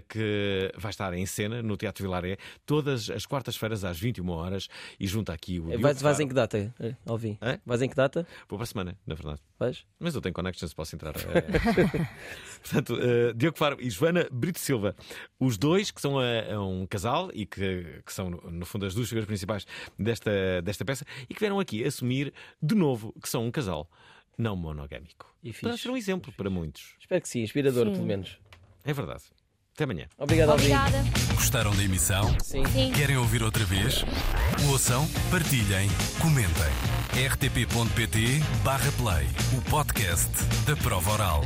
que vai estar em cena no Teatro Vilaré todas as quartas-feiras às 21 horas e junta aqui o. Diogo Vais, vais em que data, Alvin? Hã? Vais em que data? Vou para a semana, na verdade. Vais? Mas eu tenho connections, posso entrar. eh. [LAUGHS] Portanto, eh, Diogo Faro e Joana Brito Silva, os dois que são eh, um casal e que, que são, no- no fundo, as duas figuras principais desta, desta peça e que vieram aqui assumir de novo que são um casal não monogâmico. E Para fixe. ser um exemplo para muitos. Espero que sim, inspirador, Sim. pelo menos. É verdade. Até amanhã. Obrigado, Alvin. Obrigada. Gostaram da emissão? Sim. Sim. Querem ouvir outra vez? Ouçam, partilhem, comentem. rtp.pt/play o podcast da prova oral.